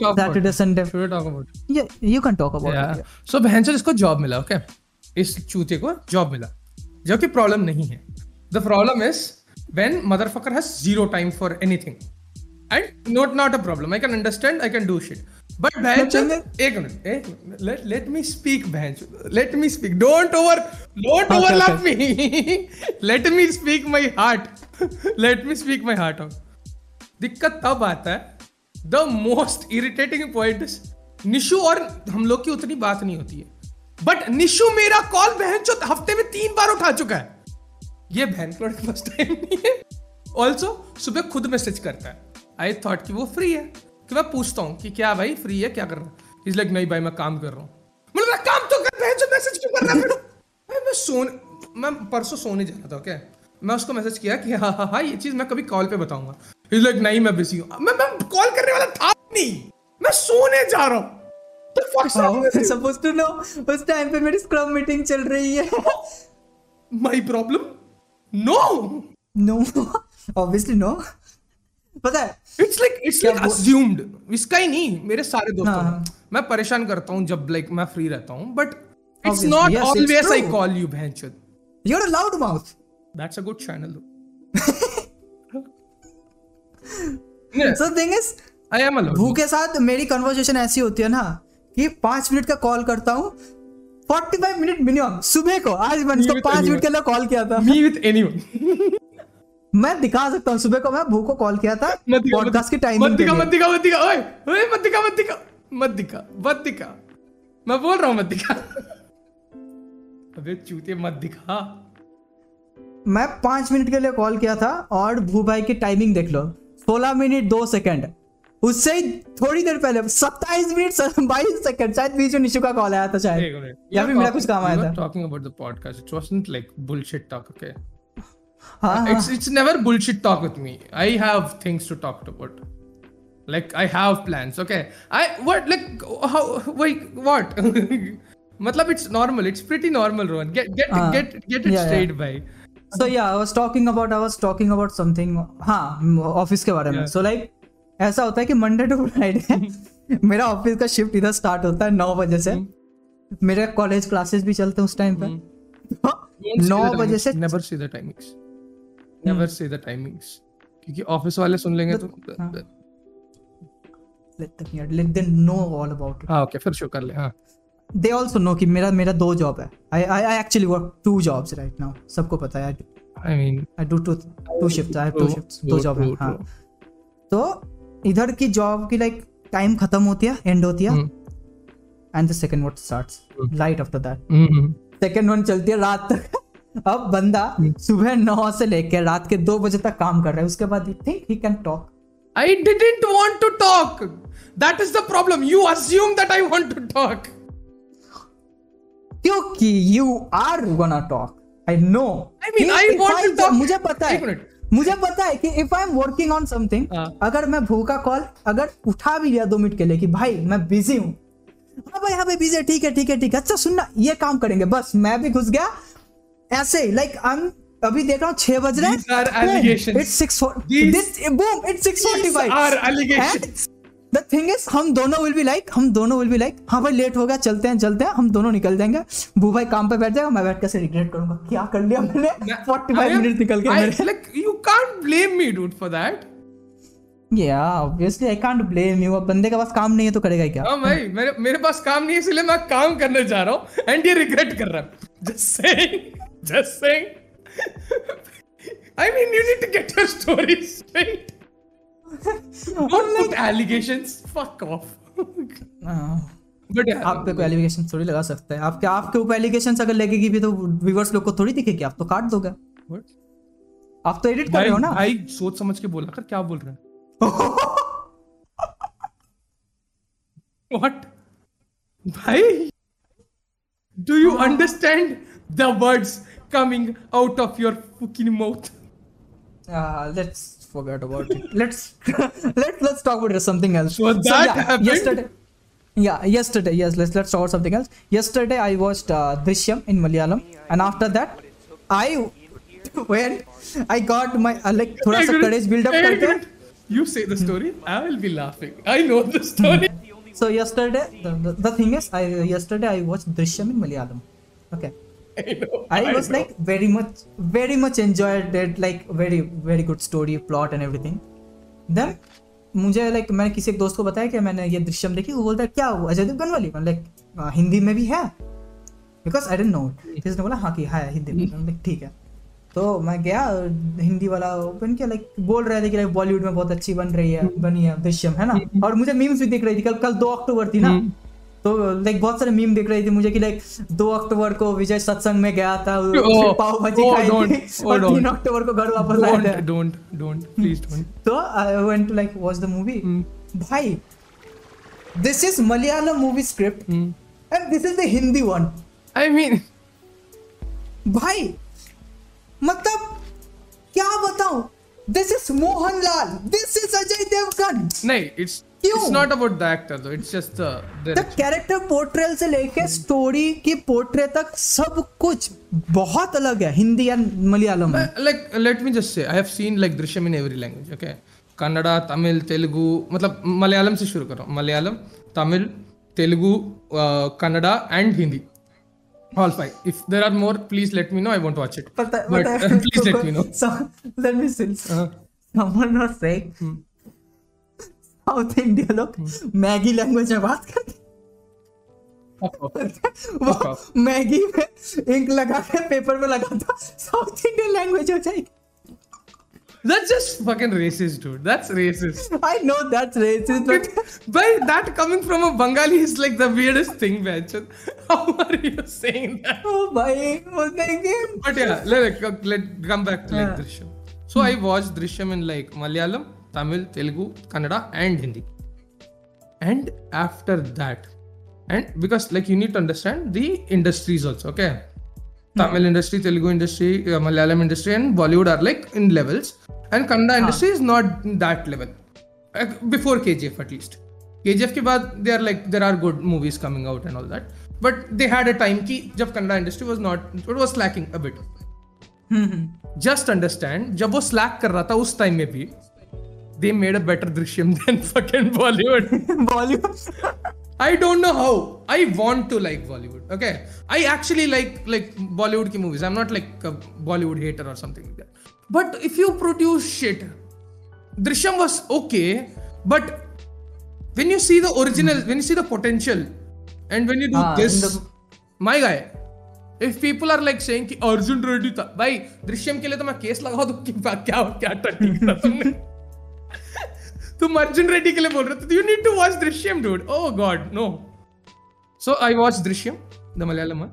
talk about it? Yeah, you can talk about Yeah. it. So बहन इसको जॉब मिला ओके okay? इस चूते को जॉब मिला। जो कि प्रॉब्लम नहीं है। The problem is when motherfucker has zero time for anything and not not a problem I can understand I can do shit but बहन चंगे- एक मिनट एक लेट लेट मी स्पीक बहन let me speak don't over don't overlap me let me speak my heart let me speak my heart out दिक्कत तब आता है the most irritating point Nishu और हम लोग की उतनी बात नहीं होती है। बट निशु मेरा कॉल बहन जो हफ़्ते में तीन बार उठा चुका है। ये बहन के टाइम नहीं है। ऑल्सो सुबह खुद मैसेज करता है। आई थॉट कि वो फ्री है। कि मैं पूछता हूँ कि क्या भाई फ्री है, क्या कर रहा है? इज़ लाइक नहीं भाई, मैं काम कर रहा हूँ। मतलब काम तो कर, बहन जो मैसेज क्यों कर रहा है मैं मैं सोने मैं परसों सोने जा रहा था ओके मैं उसको मैसेज किया कि हाँ हाँ हाँ ये चीज़ मैं कभी कॉल पे बताऊँगा। इज़ लाइक नहीं मैं बिज़ी हूँ. मैं मैं कॉल करने वाला था नहीं। मैं सोने जा रहा हूँ? सपोज़ टू नो उस टाइम पे मेरी स्क्रम मीटिंग चल रही है। *laughs* My problem? No. No obviously no पता है It's like it's like assumed. इसका ही नहीं मेरे सारे दोस्तों हाँ, मैं। परेशान करता हूँ जब लाइक मैं फ्री रहता हूँ but it's not always I call you बहनचोद you're a loud mouth. That's a good channel so the thing is I am भू के साथ मेरी कन्वर्सेशन ऐसी होती है ना कि पाँच मिनट का कॉल करता हूँ फोर्टी फाइव मिनट मिनिमम सुबह को आज मैंने इसको पाँच मिनट के लिए कॉल किया था। मी विद एनीवन मैं दिखा सकता हूँ सुबह को मैं भू को कॉल किया था पॉडकास्ट की मत दिखा मत दिखा मत दिखा ओए ओए मत दिखा मत दिखा मत दिखा मत दिखा। मैं बोल रहा हूँ मत दिखा। अबे चूते मत दिखा। मैं पाँच मिनट के लिए कॉल किया था और भू भाई की टाइमिंग देख लो। सोलह मिनट दो सेकंड उससे ही थोड़ी देर पहले सत्ताईस मिनट बाईस सेकंड शायद बीच में निशु का कॉल आया था शायद या फिर मेरा कुछ काम आया था the podcast it wasn't like bullshit talk okay हाँ हाँ it's it's never bullshit talk with me i have things to talk about like i have plans okay i what like how wait what मतलब it's normal. It's pretty normal, Rohan. Get get Ah, get get it yeah, straight, yeah. bhai. So yeah i was talking about i was talking about something हाँ ऑफ़िस के बारे में. सो लाइक ऐसा होता है कि मंडे टू फ्राइडे मेरा ऑफ़िस का शिफ्ट इधर स्टार्ट होता है नौ बजे से मेरे कॉलेज क्लासेस भी चलते हैं उस टाइम पे नौ बजे से never see the timings. Never see the timings. क्योंकि ऑफ़िस वाले सुन लेंगे तो हाँ. let them let them know all about it हाँ ओके फिर शो कर ले हाँ दे ऑल्सो नो कि मेरा मेरा दो जॉब है। I I I actually work two jobs right now सबको पता है I mean I do two two shift I two shift दो जॉब है हाँ। तो इधर की जॉब की लाइक टाइम खत्म होती है एंड होती है। And the second what starts light after that second one चलती है रात तक। *laughs* अब बंदा सुबह नौ से लेकर रात के दो बजे तक काम कर रहा है। उसके बाद he think he can talk I didn't want to talk that is the problem you assume that I want to talk क्योंकि you are gonna talk I know I mean, I want to talk. मुझे पता है। मुझे पता है कि if I am working on something हाँ. अगर मैं भूखा कॉल अगर उठा भी लिया दो मिनट के लिए कि भाई मैं बिज़ी हूँ। हाँ भाई हाँ भाई बिज़ी है ठीक है ठीक है ठीक है। अच्छा सुनना ये काम करेंगे। बस मैं भी घुस गया। ऐसे ही लाइक आई एम अभी देख रहा हूँ छह बज रहे allegations. It's six boom it's six forty allegations. The thing is हम दोनों विल बी लाइक हम दोनों विल बी लाइक हाँ भाई लेट हो गया चलते हैं चलते हैं हम दोनों निकल जाएँगे। भू भाई काम पे बैठ जाएगा मैं बैठ कर रिग्रेट करूँगा। क्या कर लिया मैंने? 45 I am- मिनट निकल के मेरे। like you can't blame me, dude, for that. या obviously I can't blame you अब बंदे के पास काम नहीं है तो करेगा क्या? हाँ भाई मेरे मेरे पास काम नहीं है इसलिए मैं काम करने जा रहा हूँ एंड ये रिग्रेट कर रहा है। Just saying just saying I mean, you need to get your story straight. Don't put allegations. Fuck off. हाँ, But yeah, आप पे कोई एलिगेशन थोड़ी लगा सकता है। आपके आपके ऊपर एलिगेशन अगर लगेगी भी तो व्यूअर्स लोग को थोड़ी दिखेगी। आप तो काट दोगे। आप तो एडिट कर रहे हो ना। भाई सोच समझ के बोला कर क्या बोल रहे है? *laughs* What? भाई do you understand the words coming out of your fucking mouth? Uh, let's forget about it. Let's *laughs* let let's talk about something else. So, so yeah, happened. Yesterday, yeah, yesterday. Yes, let's let's talk about something else. Yesterday, I watched uh, Drishyam in Malayalam, and after that, I *laughs* when I got my uh, like thoda sa courage build up karke. You say the story. I will be laughing. I know the hmm. story. so yesterday, the, the, the thing is, I yesterday I watched Drishyam in Malayalam. Okay. *laughs* I know. I was know. like very much very much enjoyed it like very very good story plot and everything. Then मुझे लाइक मैंने किसी एक दोस्त को बताया कि मैंने ये दृश्यम देखी वो बोलता है क्या वो अजय देवगन वाली? लाइक हिंदी में भी है। बिकॉज़ आई डेंट नो किसी ने बोला हाँ कि है हिंदी में। लाइक ठीक है। तो मैं गया हिंदी वाला ओपन किया लाइक बोल रहे थे कि लाइक बॉलीवुड में बहुत अच्छी बन रही है बनी है दृश्यम है ना? और मुझे मीम्स भी दिख रही थी। कल कल दो अक्टूबर थी ना? तो लाइक बहुत सारे मीम दिख रही थी मुझे कि लाइक दो अक्टूबर को विजय सत्संग में गया था Oh, पाव भाजी oh, खाई don't, थी और तीन अक्टूबर को घर वापस आए थे। don't, don't. Please don't. *laughs* तो I went to like watch the movie भाई this is Malayalam movie script. And this is the Hindi one I mean भाई मतलब क्या बताऊँ? This is Mohanlal this is Ajay Devgan नहीं, it's क्यों कैरेक्टर पोर्ट्रेल से लेके स्टोरी की पोर्ट्रे तक सब कुछ बहुत अलग है हिंदी या Malayalam like let me just say I have seen like Drishyam in every language okay Kannada Tamil Telugu मतलब मलयालम से शुरू करो Malayalam Tamil Telugu Kannada and Hindi All five. If there are more, please let me know. I won't watch it. But, but, but I *laughs* please let me *laughs* know. So let me see. Uh-huh. Someone was saying. Hmm. South India लोग मैगी लैंग्वेज में बात करते वो मैगी में इंक लगा के पेपर में लगा दो साउथ इंडियन लैंग्वेज हो जाएगी that's just fucking racist dude that's racist I know that's racist but by that coming from a bengali is like the weirdest thing man how are you saying that वो देंगे But yeah, let, let come back to like. Drishyam. So I watched Drishyam in like Malayalam, Tamil Telugu Kannada and Hindi and after that and because like you need to understand the industries also okay Tamil industry Telugu industry Malayalam industry and Bollywood are like in levels and Kannada industry is not that level before K G F at least K G F के बाद they are like there are good movies coming out and all that but they had a time की जब Kannada industry was not it was slacking a bit just understand जब वो स्लैक कर रहा था उस टाइम में भी They made a better Drishyam than *laughs* fucking Bollywood Bollywood I don't know how. I want to like Bollywood. Okay, I actually like like Bollywood ki movies. I'm not like a Bollywood hater or something like that. But if you produce shit, Drishyam was okay, but when you see the original, when you see the potential, and when you do Ah, this, in the- my guy, if people are like saying कि अर्जुन रेड्डी था भाई दृश्यम के लिए तो मैं केस लगा दूं कि बा- क्या क्या टट्टी करा तुमने तुम अर्जुन रेड्डी के लिए बोल रहे थे you need to watch Drishyam dude oh god no so I watch Drishyam the Malayalam one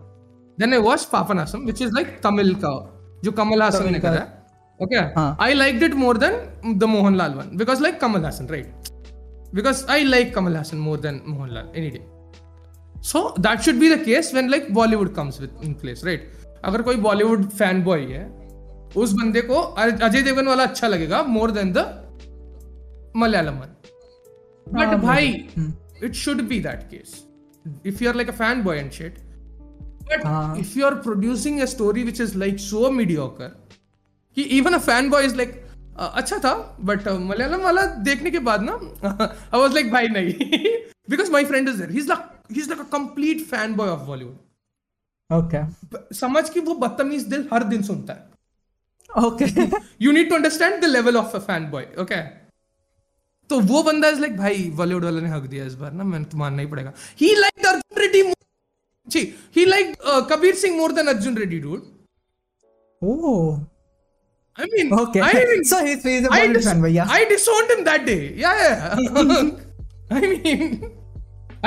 then I watch Papanasam which is like Tamil का जो कमल हासन ने करा okay. I liked it more than the Mohanlal one because like Kamal Haasan right because I like Kamal Hassan more than Mohanlal any day. So that should be the case when like Bollywood comes with in place, right? अगर कोई बॉलीवुड फ़ैन बॉय है उस बंदे को अजय देवगन वाला अच्छा लगेगा more than the Malayalam one but हाँ, भाई it should be that case if you are like a fan boy and shit but हाँ। If you are producing a story which is like so mediocre कि even a fan boy is like अच्छा था बट मलयालम वाला देखने के बाद ना आई वाज लाइक भाई नहीं because my friend is there he is like he is like a complete fan boy of Bollywood okay समझ कि वो बदतमीज दिल हर दिन सुनता है okay you need to understand the level of a fan boy okay तो वो बंदा इज़ लाइक भाई बॉलीवुड वाले ने हक दिया इस बार ना मैंने तो मानना ही पड़ेगा he like Arjun Reddy ji he like Kabir Singh more than Arjun Reddy dude oh I mean, Okay. I didn't, So he's- he's a Bollywood dis- fan, yeah. I disowned him that day. Yeah, yeah. *laughs* I mean,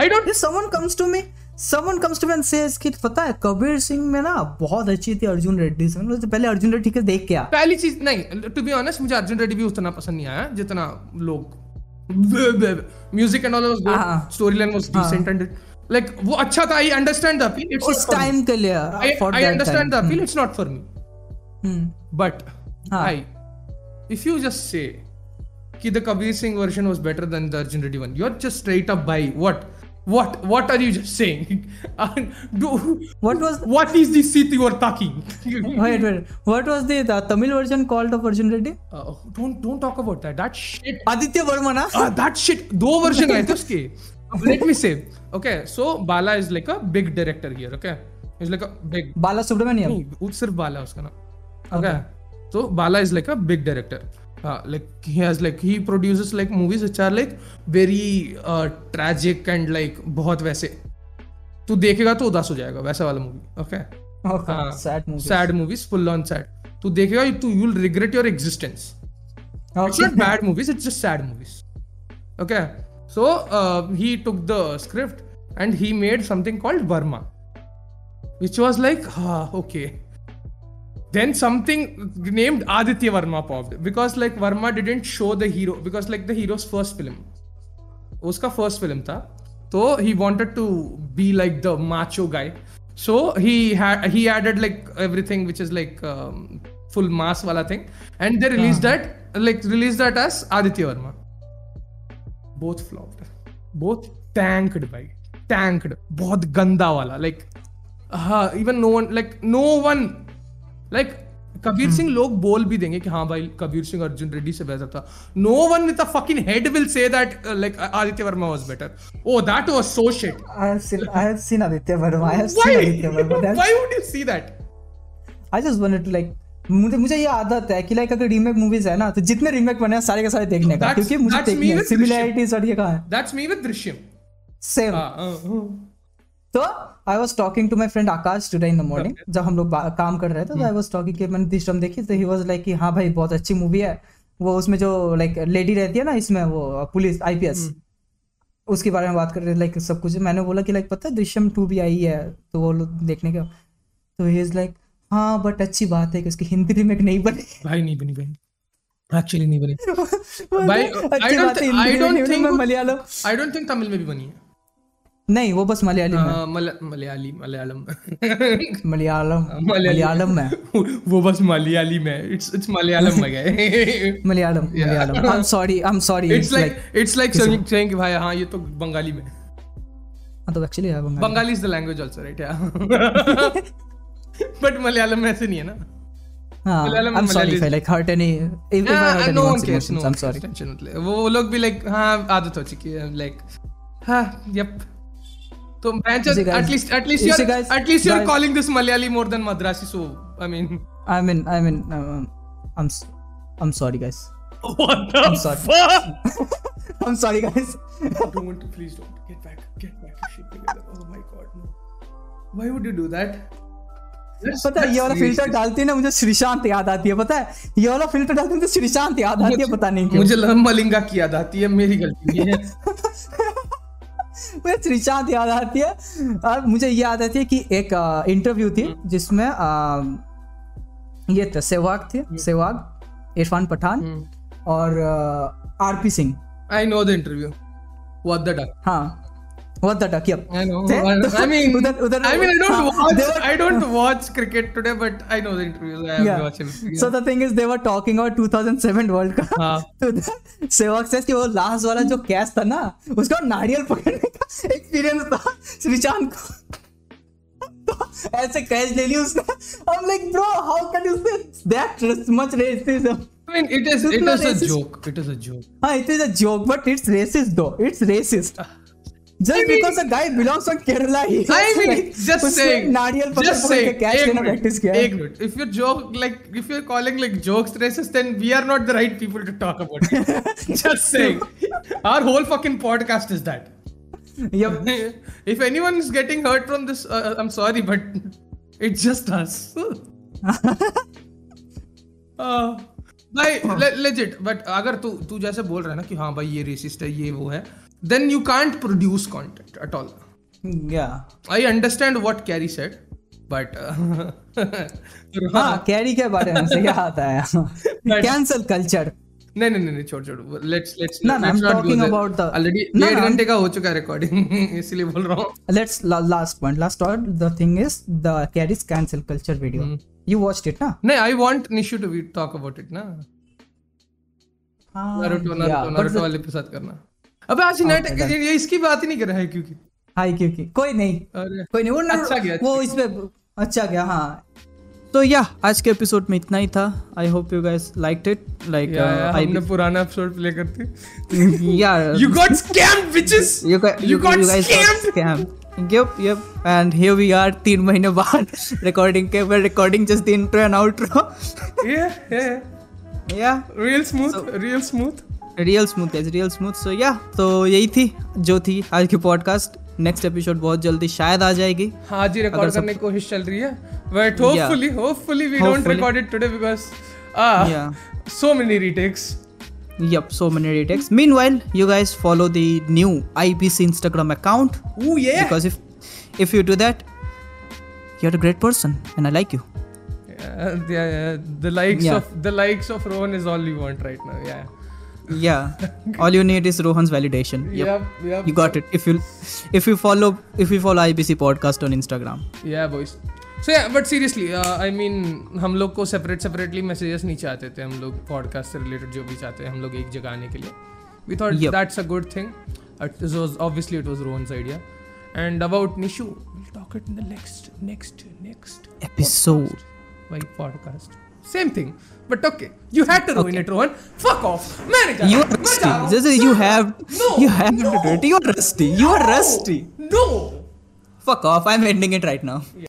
I don't. If someone comes to me someone comes to me and says कि पता है कबीर सिंह में ना बहुत अच्छी थी अर्जुन रेड्डी से मैंने बोला, पहले अर्जुन रेड्डी के देख के आ पहली चीज़ नहीं टू बी ऑनेस्ट मुझे अर्जुन रेड्डी भी उतना पसंद नहीं आया जितना लोग music and all was story line was decent and like वो अच्छा था I understand the appeal it's time के लिए I understand the appeal it's not for me but I if you just say कि the Kabir Singh version was better than the Arjun Reddy one you are just straight up by what what? What? Are you just saying? Do, What was what is this seat you are talking? wait wait what was the, the Tamil version called Reddy Uh, don't don't talk about that. That shit. Varma ना Uh, that shit. दो version आए थे उसके. Let me say. Okay, so Bala is like a big director here. Okay, he's like a big. बाला सुब्रमण्यम नहीं वो सिर्फ़ बाला है उसका नाम ओके तो Bala is like a big director like he has like he produces like movies which are like very tragic and like बहुत वैसे तू देखेगा तो उदास हो जाएगा वैसा वाला movie okay okay sad movie sad movies full on sad तू देखेगा तू you will regret your existence not bad movies, it's just sad movies. Okay. So uh, he took the script and he made something called Burma, which was like, ah, okay. Then something named Aditya Varma popped because like Varma didn't show the hero because like the hero's first film. उसका first film था तो he wanted to be like the macho guy so he had he added like everything which is like um, full mass wala thing and they released that like released that as Aditya Varma both flopped both tanked by tanked बहुत गंदा वाला like हाँ even no one like no one like Kabir Singh लोग बोल भी देंगे कि हाँ भाई कबीर सिंह अर्जुन रेड्डी से बेहतर था। No one with a fucking head will say that like Aditya Varma was better oh that was so shit I have seen I have seen Aditya Varma I have why? Seen Aditya Varma *laughs* That's- why would you see that? I just wanted to like मुझे मुझे ये आदत है कि लाइक अगर रीमेक मूवीज़ है ना तो जितने रीमेक बने हैं सारे के सारे देखने का क्योंकि मुझे that's me देखने सिमिलैरिटीज और ये कहाँ है? That's me with drishyam same. तो I was talking to my friend Akash today in the morning जब हम लोग काम कर रहे थे तो आई वॉज़ टॉकिंग कि मैंने दिस देखी तो ही वॉज़ लाइक कि हाँ भाई बहुत अच्छी मूवी है। वो उसमें जो लाइक लेडी रहती है ना इसमें वो पुलिस आईपीएस उसके बारे में बात कर रहे लाइक सब कुछ। मैंने बोला कि लाइक पता है दृश्यम टू भी आई है तो वो लोग देखने का तो ही इज़ लाइक हाँ बट अच्छी बात है कि उसकी हिंदी रीमेक नहीं बनी। भाई नहीं बनी भाई। एक्चुअली नहीं बनी। *laughs* भाई, हिंदी don't remake नहीं बनी, think- मैं Malayalam. I don't think Tamil में भी बनी है। नहीं वो बस मलयाली में। हाँ, मलयाली मलयालम। मलयालम। हाँ, मलयालम में। वो बस मलयाली में। इट्स इट्स मलयालम में गए। Malayalam Malayalam. I am sorry I am sorry it's like it's like something saying कि भाई हाँ ये तो बंगाली में। हाँ तो एक्चुअली है Bengali. Bengali is the language also right या बट मलयालम में ऐसे नहीं है ना। हाँ, वो लोग भी लाइक हाँ आदत हो चुकी है लाइक हाँ यप तो Manchester at least at least you are at least you are calling this Malayali more than Madrasi so I mean I mean I mean I am I sorry guys what the fuck I am sorry guys don't please don't get back get back to shit together oh my god no why would you do that पता है ये वाला फ़िल्टर डालते हैं ना मुझे श्रीशांत याद आती है पता है? ये वाला फ़िल्टर डालते हैं तो श्रीशांत याद आती है पता नहीं क्यों। मुझे लहम लिंगा की याद आती है मेरी गलती है। *laughs* *laughs* मुझे श्रीशांत याद आती है। और मुझे ये याद आती है कि एक इंटरव्यू थी हम्म। जिसमें ये थे सहवाग थे सहवाग इरफान पठान और और RP Singh. I know the interview what the duck हाँ। What the duck yep I know. थे? I mean, उधर उधर I mean, I don't हाँ, watch. were- I don't watch cricket today, but I know the interviews. I have yeah. watched him. So the thing is, they were talking about 2007 World Cup. हाँ. तो उधर सेवक says कि वो लास्ट वाला जो कैच था ना उसका नारियल पकड़ने का एक्सपीरियंस था श्रीचांद को तो ऐसे कैच ले ली उसने I'm like bro how can you say that much racism I mean, it is. It is a joke. It is a joke. हाँ it is a joke but it's racist though it's racist just I mean- because a guy belongs from Kerala he I mean, like, just saying. नारियल Just saying. कैच लेना प्रैक्टिस किया है। एक minute. If you're joke like if you're calling like jokes racist, then we are not the right people to talk about it. Just saying. Our whole fucking podcast is that. Yep. if anyone is getting hurt from this, uh, I'm sorry, but it's just us. uh, भाई लेजिट बट अगर तू तू जैसे बोल रहा है ना कि हाँ भाई ये रेसिस्ट है ये वो है then you can't produce content at all yeah. I understand what Carry said but हाँ कैरी के बारे में से क्या आता है कैंसल कल्चर नहीं नहीं नहीं छोड़ छोड़। Let's let's No, no, I'm talking about the- already डेढ़ घंटे का हो चुका है रिकॉर्डिंग *laughs* इसलिए बोल रहा हूँ। Let's la- last point last thought the thing is the carries cancel culture video. You watched it na? नहीं I want Nishu to talk about it ना नारुतो नारुतो नारुतो वाले के साथ करना। अबे आज नेट ये इसकी बात ही नहीं कर रहा है क्योंकि हाय क्योंकि कोई नहीं। अरे कोई नहीं वो अच्छा गया वो अच्छा इस पे अच्छा गया हाँ। तो या आज के एपिसोड में इतना ही था। I hope you guys liked it like I हमने पुराना एपिसोड प्ले करते या you got scam bitches you got you guys scam Yep, yep. And here we are, तीन महीने बाद *laughs* recording के बाद recording just the intro and outro. yeah, yeah. Yeah. Real smooth, so, real smooth. Real smooth guys real smooth so या तो यही थी जो थी आज की पॉडकास्ट नेक्स्ट एपिसोड बहुत जल्दी शायद आ जाएगी हाँ जी रिकॉर्ड करने की कोशिश चल रही है but hopefully hopefully we don't record it today because ah so many retakes Yep, so many retakes. Meanwhile, you guys follow the new IBC Instagram account oh yeah because if if you do that, you're a great person and I like you. yeah, yeah, yeah. the likes Yeah. of the likes of Rowan is all you want right now yeah Yeah, all you need is Rohan's validation. Yep. yep yep You got it. If you if you follow if you follow IBC podcast on Instagram. yeah boys so yeah but seriously uh, I mean हम लोग को सेपरेट सेपरेटली मैसेजेस नहीं चाहते थे हम लोग पॉडकास्ट से रिलेटेड जो भी चाहते हैं हम लोग एक जगह आने के लिए we thought Yep. that's a good thing it was obviously it was Rohan's idea and about Nishu we'll talk it in the next next next Episode. podcast. Why podcast same thing But okay, you had to ruin okay. it, Rohan. Fuck off. man. You are rusty. Just, you have. No. You have no, to do it. You are rusty. No, you are rusty. No. Fuck off. I'm ending it right now. Yeah.